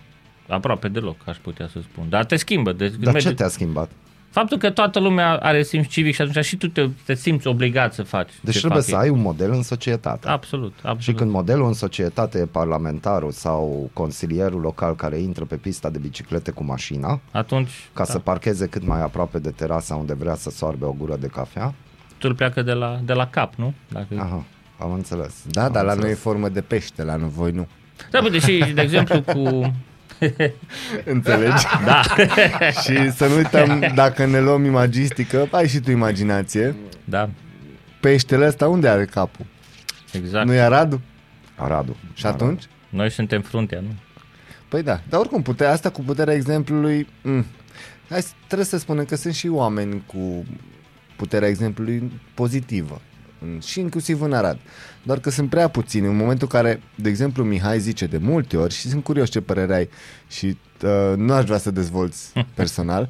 aproape deloc, aș putea să spun. Dar te schimbă. Deci, când Dar mergi- ce te-a schimbat? Faptul că toată lumea are simț civic și atunci și tu te, te simți obligat să faci Deci ce trebuie fac să ei. ai un model în societate. Absolut, absolut. Și când modelul în societate e parlamentarul sau consilierul local care intră pe pista de biciclete cu mașina, Atunci ca da, să parcheze cât mai aproape de terasa unde vrea să soarbe o gură de cafea. totul pleacă de la, de la cap, nu? Dacă... Aha, am înțeles. Da, am dar la înțeles. noi e formă de pește, la noi voi nu. Da, bă, deși, de exemplu, cu... (laughs) (laughs) Înțelegi? Da, (laughs) și să nu uităm, dacă ne luăm imagistică, ai și tu imaginație. da. peștele ăsta unde are capul? Exact. Nu e Aradu? Aradu. Și atunci? Noi suntem fruntea, nu? Păi da, dar oricum, puterea asta cu puterea exemplului, m- hai, să- trebuie să spunem că sunt și oameni cu puterea exemplului pozitivă, în- și inclusiv în Arad. Doar că sunt prea puțini. În momentul în care, de exemplu, Mihai zice de multe ori, și sunt curios ce părere ai, și uh, nu aș vrea să dezvolți (laughs) personal,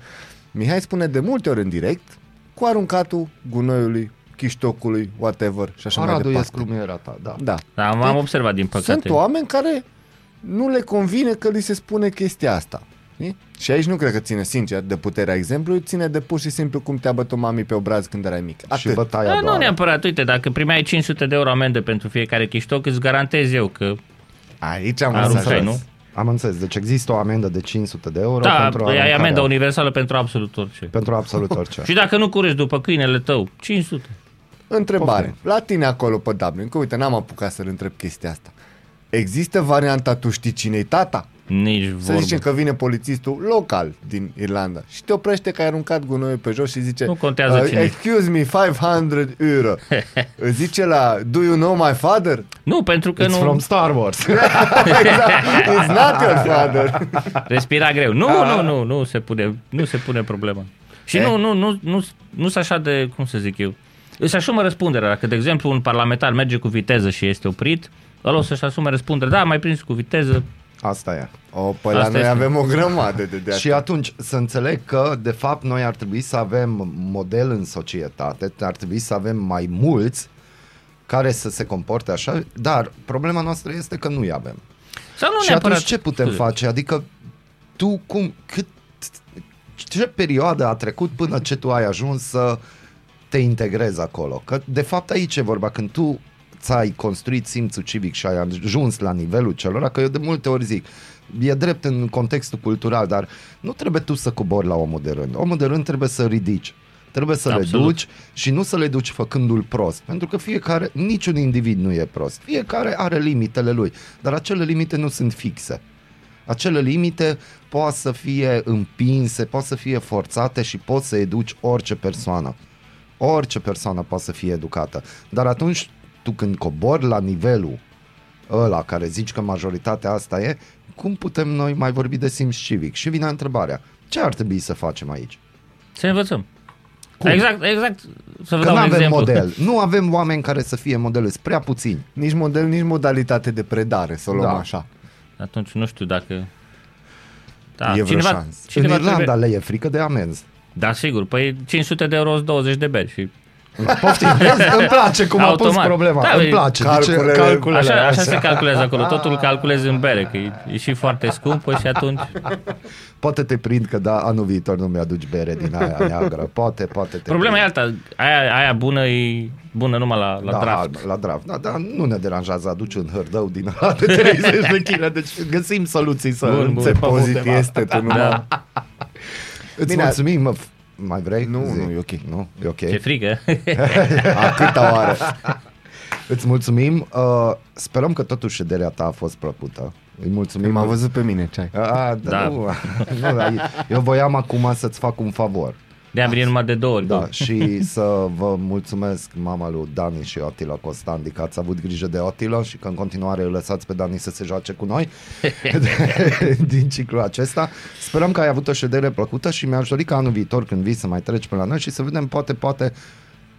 Mihai spune de multe ori în direct cu aruncatul gunoiului, chiștocului, whatever și așa mai Aradu e departe. scrumiera ta, da. Da. Da, am, am observat din păcate. Sunt oameni care nu le convine că li se spune chestia asta. Știi? Și aici nu cred că ține, sincer, de puterea exemplului, ține de pur și simplu cum te-a bătut mami pe obraz când erai mic. Și Atât. bătaia Da, nu doar. neapărat. Uite, dacă primeai 500 de euro amendă pentru fiecare chiștoc, îți garantez eu că Aici am Aruncai, înțeles. nu? Am înțeles. Deci există o amendă de 500 de euro da, pentru ai aruncarea- amendă universală pentru absolut orice. Pentru absolut orice. (laughs) Și dacă nu curezi după câinele tău, 500. Întrebare. Poftim. La tine acolo pe Dublin, că uite, n-am apucat să-l întreb chestia asta. Există varianta tu știi cine tata? Nici Să vorbă. zicem că vine polițistul local din Irlanda și te oprește că ai aruncat gunoiul pe jos și zice Nu contează "Uh, cine e." Excuse me, 500 euro. (laughs) Îți zice la Do you know my father? Nu, pentru că It's nu from Star Wars. (laughs) exact. It's not your father. (laughs) respira greu. Nu, nu, nu, nu se pune, nu se pune problema. Și Eh? nu, nu, nu, nu, nu sunt așa de, cum să zic eu, își asumă răspunderea. Dacă, de exemplu, un parlamentar merge cu viteză și este oprit, ăla o să-și asume răspunderea. Da, mai prins cu viteză. Asta e. O, păi la Asta noi este. avem o grămadă de, de Și atunci să înțeleg că, de fapt, noi ar trebui să avem model în societate, ar trebui să avem mai mulți care să se comporte așa, dar problema noastră este că nu-i avem. Sau nu și neapărat. atunci ce putem Scuze. face? Adică tu cum, cât, ce perioadă a trecut până ce tu ai ajuns să te integrezi acolo? Că de fapt aici e vorba, când tu ți-ai construit simțul civic și ai ajuns la nivelul celor, că eu de multe ori zic, e drept în contextul cultural, dar nu trebuie tu să cobori la omul de rând. Omul de rând trebuie să ridici. Trebuie să Absolut. le duci și nu să le duci făcându-l prost. Pentru că fiecare, niciun individ nu e prost. Fiecare are limitele lui. Dar acele limite nu sunt fixe. Acele limite pot să fie împinse, pot să fie forțate și pot să educi orice persoană. Orice persoană poate să fie educată. Dar atunci, tu când cobori la nivelul ăla care zici că majoritatea asta e, cum putem noi mai vorbi de simț civic? Și vine întrebarea, ce ar trebui să facem aici? Să învățăm. Cum? Exact, exact. Să vă Că dau nu un avem exemplu. model. (laughs) Nu avem oameni care să fie model, sunt prea puțini. Nici model, nici modalitate de predare, să o luăm Da. așa. Atunci nu știu dacă... Da, E vreo cineva, șansă. cineva în Irlanda trebuie... le e frică de amenzi. Da, sigur. Păi 500 de euro 20 de beri și... Poftim, (laughs) vezi? îmi place cum a pus Automat. problema. Da, îmi e- place. calculele- Zice, calculele Așa, așa se calculează acolo. Totul calculezi în bere, că e, e și foarte scumpă și atunci... Poate te prind că da, anul viitor nu mi-aduci bere din aia neagră. Poate, poate te Problema e prind. alta. Aia, aia bună e bună numai la, la da, draft. alb, la draft. Da, da, nu ne deranjează, aduci un hârdău din ăla de 30 de kg, deci găsim soluții să Bun, bun. înțepăm Pozit undeva. este, (laughs) tu nu Da. Îți Bine. mulțumim, mă, f- mai vrei? Nu, Zi. nu, e ok. Nu, e ok. Ce frică. A câta oară? Îți mulțumim. Uh, sperăm că totuși șederea ta a fost plăcută. Îi mulțumim. M-a văzut pe mine, ce ai? A, da, Da. Nu, (laughs) nu, da, eu voiam acum să-ți fac un favor. De-am venit numai de două ori. Da, și să vă mulțumesc mama lui Dani și Otila Costandi că ați avut grijă de Otila și că în continuare îl lăsați pe Dani să se joace cu noi (laughs) din ciclul acesta. Sperăm că ai avut o ședere plăcută și mi-aș dori ca anul viitor când vii să mai treci pe la noi și să vedem poate, poate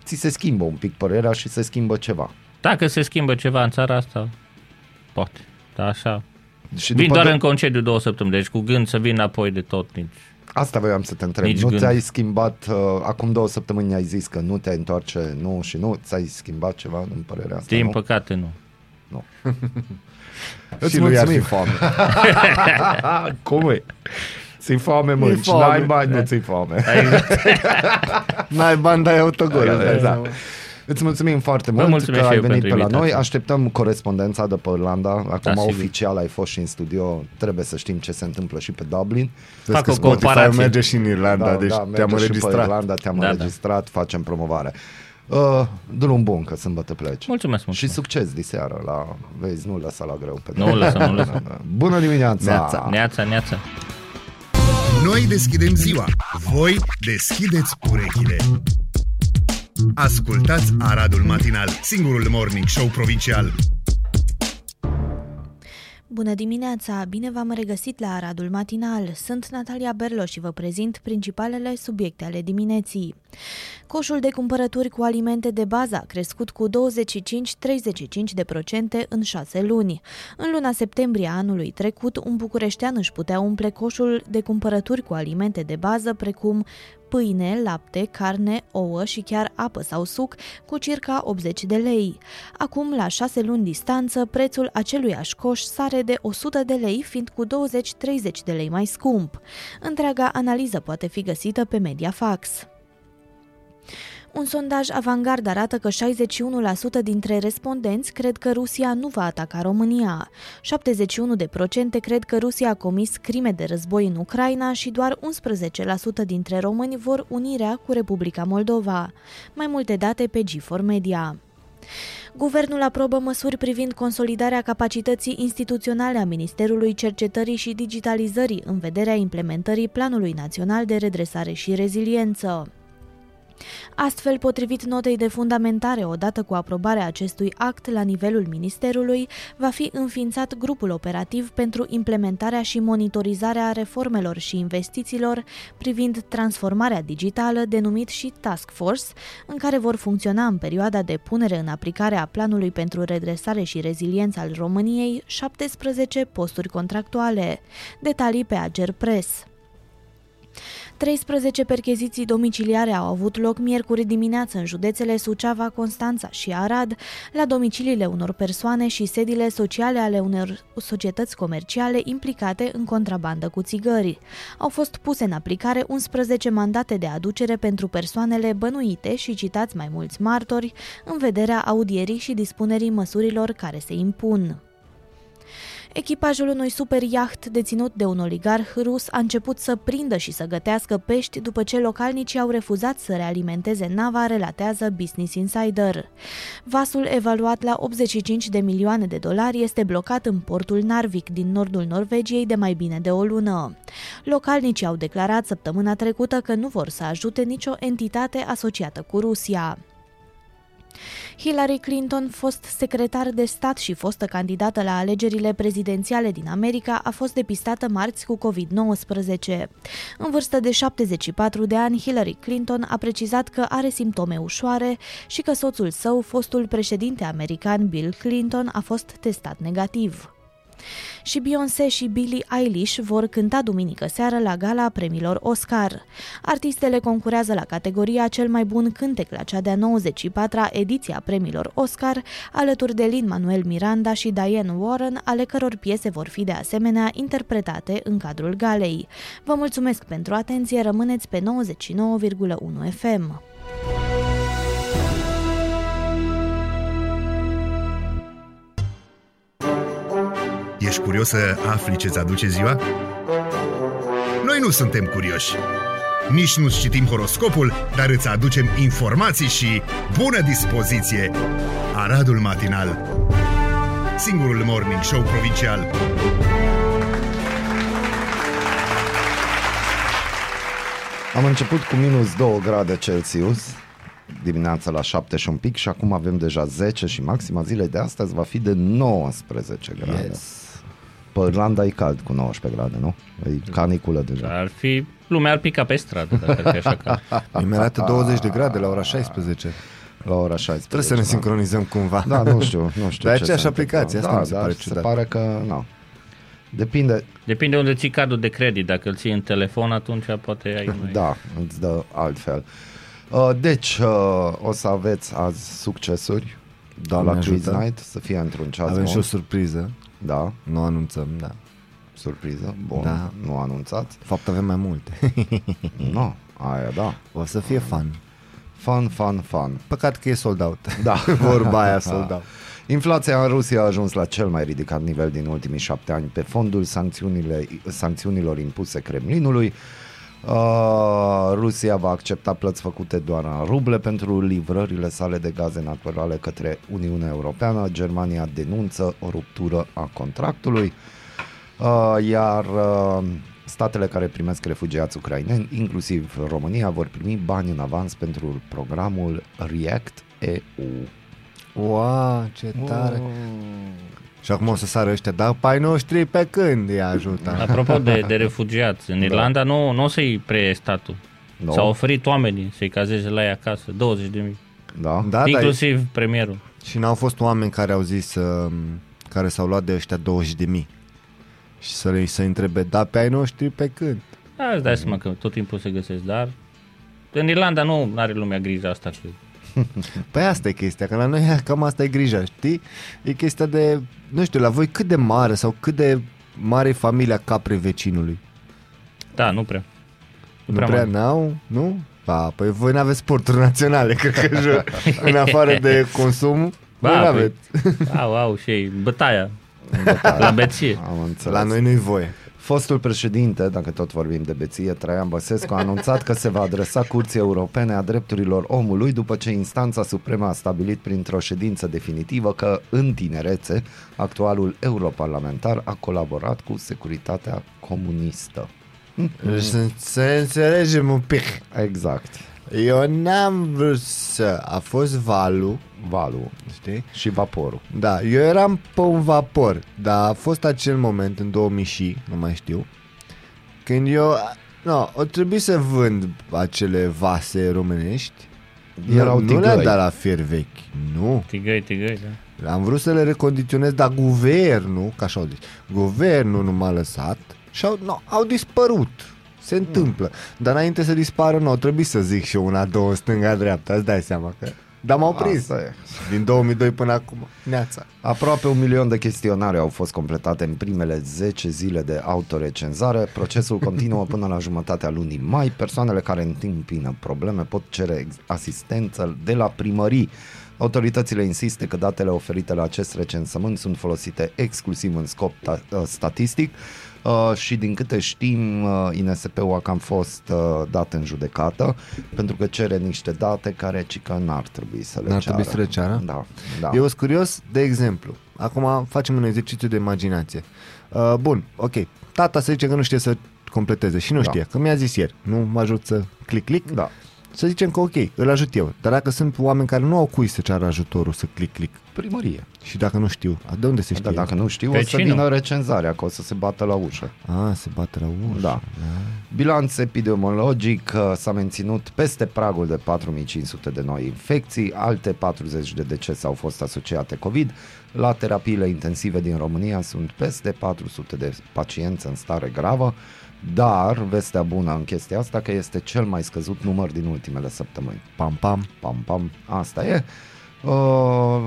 ți se schimbă un pic părerea și se schimbă ceva. Dacă se schimbă ceva în țara asta, poate. Da, așa. Și Vin după doar de- în concediu două săptămâni, deci cu gând să vin apoi de tot nici. Asta voiam să te întreb. Nici nu gând. ți-ai schimbat, uh, acum două săptămâni ai zis că nu te întoarce, nu și nu, ți-ai schimbat ceva în părerea asta, Din nu? păcate nu. (laughs) Îți Și lui ar fi mulțumim. foame. (laughs) Cum e? Ți-i foame, mă, E și foame. n-ai bani, nu ți-i foame. (laughs) N-ai bani, dai autogol. îți dai Da. seama. Îți mulțumim foarte Vă mult mulțumesc că și ai eu venit pentru pe la invitație. noi. Așteptăm corespondența de pe Irlanda. Acum Da, sigur. oficial ai fost și în studio. Trebuie să știm ce se întâmplă și pe Dublin. Vezi Fac că o Spotify comparație. merge și în Irlanda, deci merge te-am și pe înregistrat. Irlanda, te-am Da, da. înregistrat, facem promovare. Uh, drum bun, că sâmbătă pleci. Mulțumesc, Și mulțumesc. succes diseară la... Vezi, nu lăsa la greu. Pe Nu lăsăm, nu lăsăm. (laughs) Bună dimineața! Neața. Neața, neața. Noi deschidem ziua, voi deschideți urechile. Ascultați Aradul Matinal, singurul morning show provincial. Bună dimineața! Bine v-am regăsit la Aradul Matinal. Sunt Natalia Berlo și vă prezint principalele subiecte ale dimineții. Coșul de cumpărături cu alimente de bază a crescut cu 25-35% în șase luni. În luna septembrie a anului trecut, un bucureștean își putea umple coșul de cumpărături cu alimente de bază precum pâine, lapte, carne, ouă și chiar apă sau suc cu circa 80 de lei. Acum, la 6 luni distanță, prețul acelui coș sare de 100 de lei, fiind cu 20-30 de lei mai scump. Întreaga analiză poate fi găsită pe Mediafax. Un sondaj avangard arată că 61% dintre respondenți cred că Rusia nu va ataca România. 71% cred că Rusia a comis crime de război în Ucraina și doar 11% dintre români vor unirea cu Republica Moldova. Mai multe date pe G4 Media. Guvernul aprobă măsuri privind consolidarea capacității instituționale a Ministerului Cercetării și Digitalizării în vederea implementării Planului Național de Redresare și Reziliență. Astfel, potrivit notei de fundamentare, odată cu aprobarea acestui act la nivelul Ministerului, va fi înființat grupul operativ pentru implementarea și monitorizarea reformelor și investițiilor privind transformarea digitală, denumit și Task Force, în care vor funcționa în perioada de punere în aplicare a planului pentru redresare și reziliență al României 17 posturi contractuale. Detalii pe Ager Press. 13 percheziții domiciliare au avut loc miercuri dimineață în județele Suceava, Constanța și Arad, la domiciliile unor persoane și sediile sociale ale unor societăți comerciale implicate în contrabandă cu țigări. Au fost puse în aplicare 11 mandate de aducere pentru persoanele bănuite și citați mai mulți martori în vederea audierii și dispunerii măsurilor care se impun. Echipajul unui super iaht deținut de un oligarh rus a început să prindă și să gătească pești după ce localnicii au refuzat să realimenteze nava, relatează Business Insider. Vasul evaluat la 85 de milioane de dolari este blocat în portul Narvik din nordul Norvegiei de mai bine de o lună. Localnicii au declarat săptămâna trecută că nu vor să ajute nicio entitate asociată cu Rusia. Hillary Clinton, fost secretar de stat și fostă candidată la alegerile prezidențiale din America, a fost depistată marți cu COVID-19. În vârstă de 74 de ani, Hillary Clinton a precizat că are simptome ușoare și că soțul său, fostul președinte american Bill Clinton, a fost testat negativ și Beyoncé și Billie Eilish vor cânta duminică seară la gala premiilor Oscar. Artistele concurează la categoria cel mai bun cântec la cea de-a 94-a ediție a premiilor Oscar, alături de Lin-Manuel Miranda și Diane Warren, ale căror piese vor fi de asemenea interpretate în cadrul galei. Vă mulțumesc pentru atenție, rămâneți pe 99,1 FM. Ești curios să afli ce-ți aduce ziua? Noi nu suntem curioși. Nici nu citim horoscopul, dar îți aducem informații și bună dispoziție. Aradul Matinal Singurul Morning Show Provincial Am început cu minus 2 grade Celsius dimineața la 7 și un pic și acum avem deja 10 și maxima zilei de astăzi va fi de 19 grade. Yes. Pe Irlanda e cald cu 19 grade, nu? E caniculă deja. Ar fi, lumea ar pica pe stradă dacă ar fi așa ca. Mi arată 20 de grade la ora 16. La ora 16. Trebuie să ne da. sincronizăm cumva. Da, nu știu, nu (laughs) știu. Dar ce aceeași se aplicație, întâmplă. asta da, mi se dar pare se ciudat. pare că, nu. Depinde, Depinde unde ții cardul de credit. Dacă îl ții în telefon, atunci poate ai (laughs) mai... da, îți dă altfel. Uh, Deci, uh, o să aveți azi succesuri Doamne la Quiz ajută. Night, să fie într-un ceas Avem bun. și o surpriză. Da, Nu anunțăm, da. surpriză, bun, Da. nu anunțați. De fapt avem mai multe. (laughs) Nu, aia da. o să fie fun. Fun, fun, fun. Păcat că e sold out. Da. (laughs) Vorba aia sold out. (laughs) Inflația în Rusia a ajuns la cel mai ridicat nivel din ultimii șapte ani pe fondul sancțiunile, sancțiunilor impuse Kremlinului. Uh, Rusia va accepta plăți făcute doar în ruble pentru livrările sale de gaze naturale către Uniunea Europeană. Germania denunță o ruptură a contractului. Uh, iar uh, statele care primesc refugiați ucraineni, inclusiv România, vor primi bani în avans pentru programul React EU. Wow, ce tare. Și acum o să sară ăștia, dar pai noștri pe când îi ajută? Apropo de, de (laughs) refugiați, în Irlanda nu, nu o să-i preie statul. Nu? S-au oferit oamenii să-i cazeze la ei acasă, 20 de mii. Da? Da, dar Inclusiv premierul. și n-au fost oameni care au zis, uh, care s-au luat de ăștia 20 de mii. Și să le să întrebe, da, pe ai noștri pe când? Da, îți dai seama că tot timpul se găsesc, dar în Irlanda nu are lumea grijă asta că (laughs) Păi asta e chestia, că la noi (laughs) cam asta e grija, știi? E chestia de, nu știu, la voi cât de mare sau cât de mare e familia capre vecinului? Da, nu prea. Nu prea, prea mare. n-au, nu? Ba, păi voi n-aveți sporturi naționale, (laughs) cred că jur. în afară de consum, Ba, voi păi, n-aveți. Au, au și ei, bătaia. La beție. Am înțeles. La noi nu-i voie. Fostul președinte, dacă tot vorbim de beție, Traian Băsescu a anunțat că se va adresa Curții Europene a Drepturilor Omului după ce instanța supremă a stabilit printr-o ședință definitivă că în tinerețe actualul europarlamentar a colaborat cu securitatea comunistă. Deci să, să înțelegem un pic. Exact. Eu n-am vrut să... A fost valul, Valul știi? și vaporul. Da, eu eram pe un vapor, dar a fost acel moment în 2000 și, nu mai știu, când eu, no, o trebuie să vând acele vase românești. Erau nu le-am tigăi. dat la fier vechi, nu. Tigăi, tigăi, da. Am vrut să le recondiționez, dar guvernul, ca așa au zis, guvernul nu m-a lăsat și au, no, au dispărut. Se întâmplă. Dar înainte să dispară, nu, trebuie să zic și eu una, două, stânga-dreapta, îți dai seama că... Dar m-au prins. Asta e. Din 2002 până acum. Neața. Aproape un milion de chestionare au fost completate în primele 10 zile de autorecenzare. Procesul continuă până la jumătatea lunii mai. Persoanele care întâmpină probleme pot cere ex- asistență de la primării. Autoritățile insistă că datele oferite la acest recensământ sunt folosite exclusiv în scop ta- uh, statistic uh, și din câte știm uh, INSP-ul a cam fost uh, dat în judecată pentru că cere niște date care ci că n-ar trebui să le N-ar ceară. trebui să le ceară? Da, da. Eu sunt curios, de exemplu, acum facem un exercițiu de imaginație. Uh, bun, ok, tata să zice că nu știe să completeze și nu Da. știe, că mi-a zis ieri, nu mă ajut să click, click, Da. Să zicem că ok, îl ajut eu, dar dacă sunt oameni care nu au cui să ceară ajutorul să click, click Primărie. și dacă nu știu, de unde se știe? Da, dacă nu știu, o să Vecinul. vină recenzarea, că o să se bată la ușă. A, se bate la ușă. Da. Bilanț epidemiologic uh, s-a menținut peste pragul de 4500 de noi infecții, alte 40 de decese au fost asociate COVID. La terapiile intensive din România sunt peste 400 de pacienți în stare gravă, dar vestea bună în chestia asta că este cel mai scăzut număr din ultimele săptămâni. Pam, pam. Pam, pam, asta e. Uh,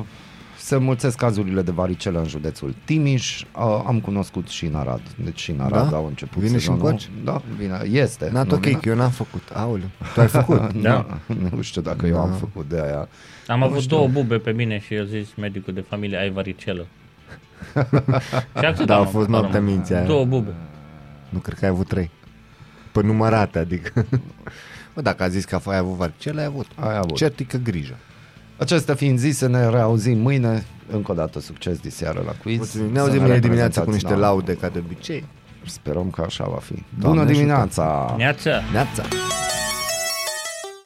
se înmulțesc cazurile de varicelă în județul Timiș. Uh, am cunoscut și în Arad. Deci și în Arad Da? au început Vine și sezonul. încoace? Da, vine. Este. Not nu ok, vine? că eu n-am făcut. Aoleu, tu ai făcut? (laughs) Da. Nu, nu știu dacă eu am Da. făcut de aia. Am avut două bube pe mine și eu zis medicul de familie, ai varicelă. (laughs) și atât Da, am a fost avut, noaptea am- minții aia. Două bube. Nu cred că ai avut trei. Pe numărate, adică. (laughs) Bă, dacă a zis că ai avut varicel, ai avut. Ai avut. Certică grijă. Acestea fiind zise, ne reauzim mâine. Încă o dată succes de seară la quiz. Mulțumim. Ne Să auzim mâine dimineață cu reprezentați niște la- laude, ca de obicei. Sperăm că așa va fi. Doamne Bună ajută. dimineața! Neața! Neața!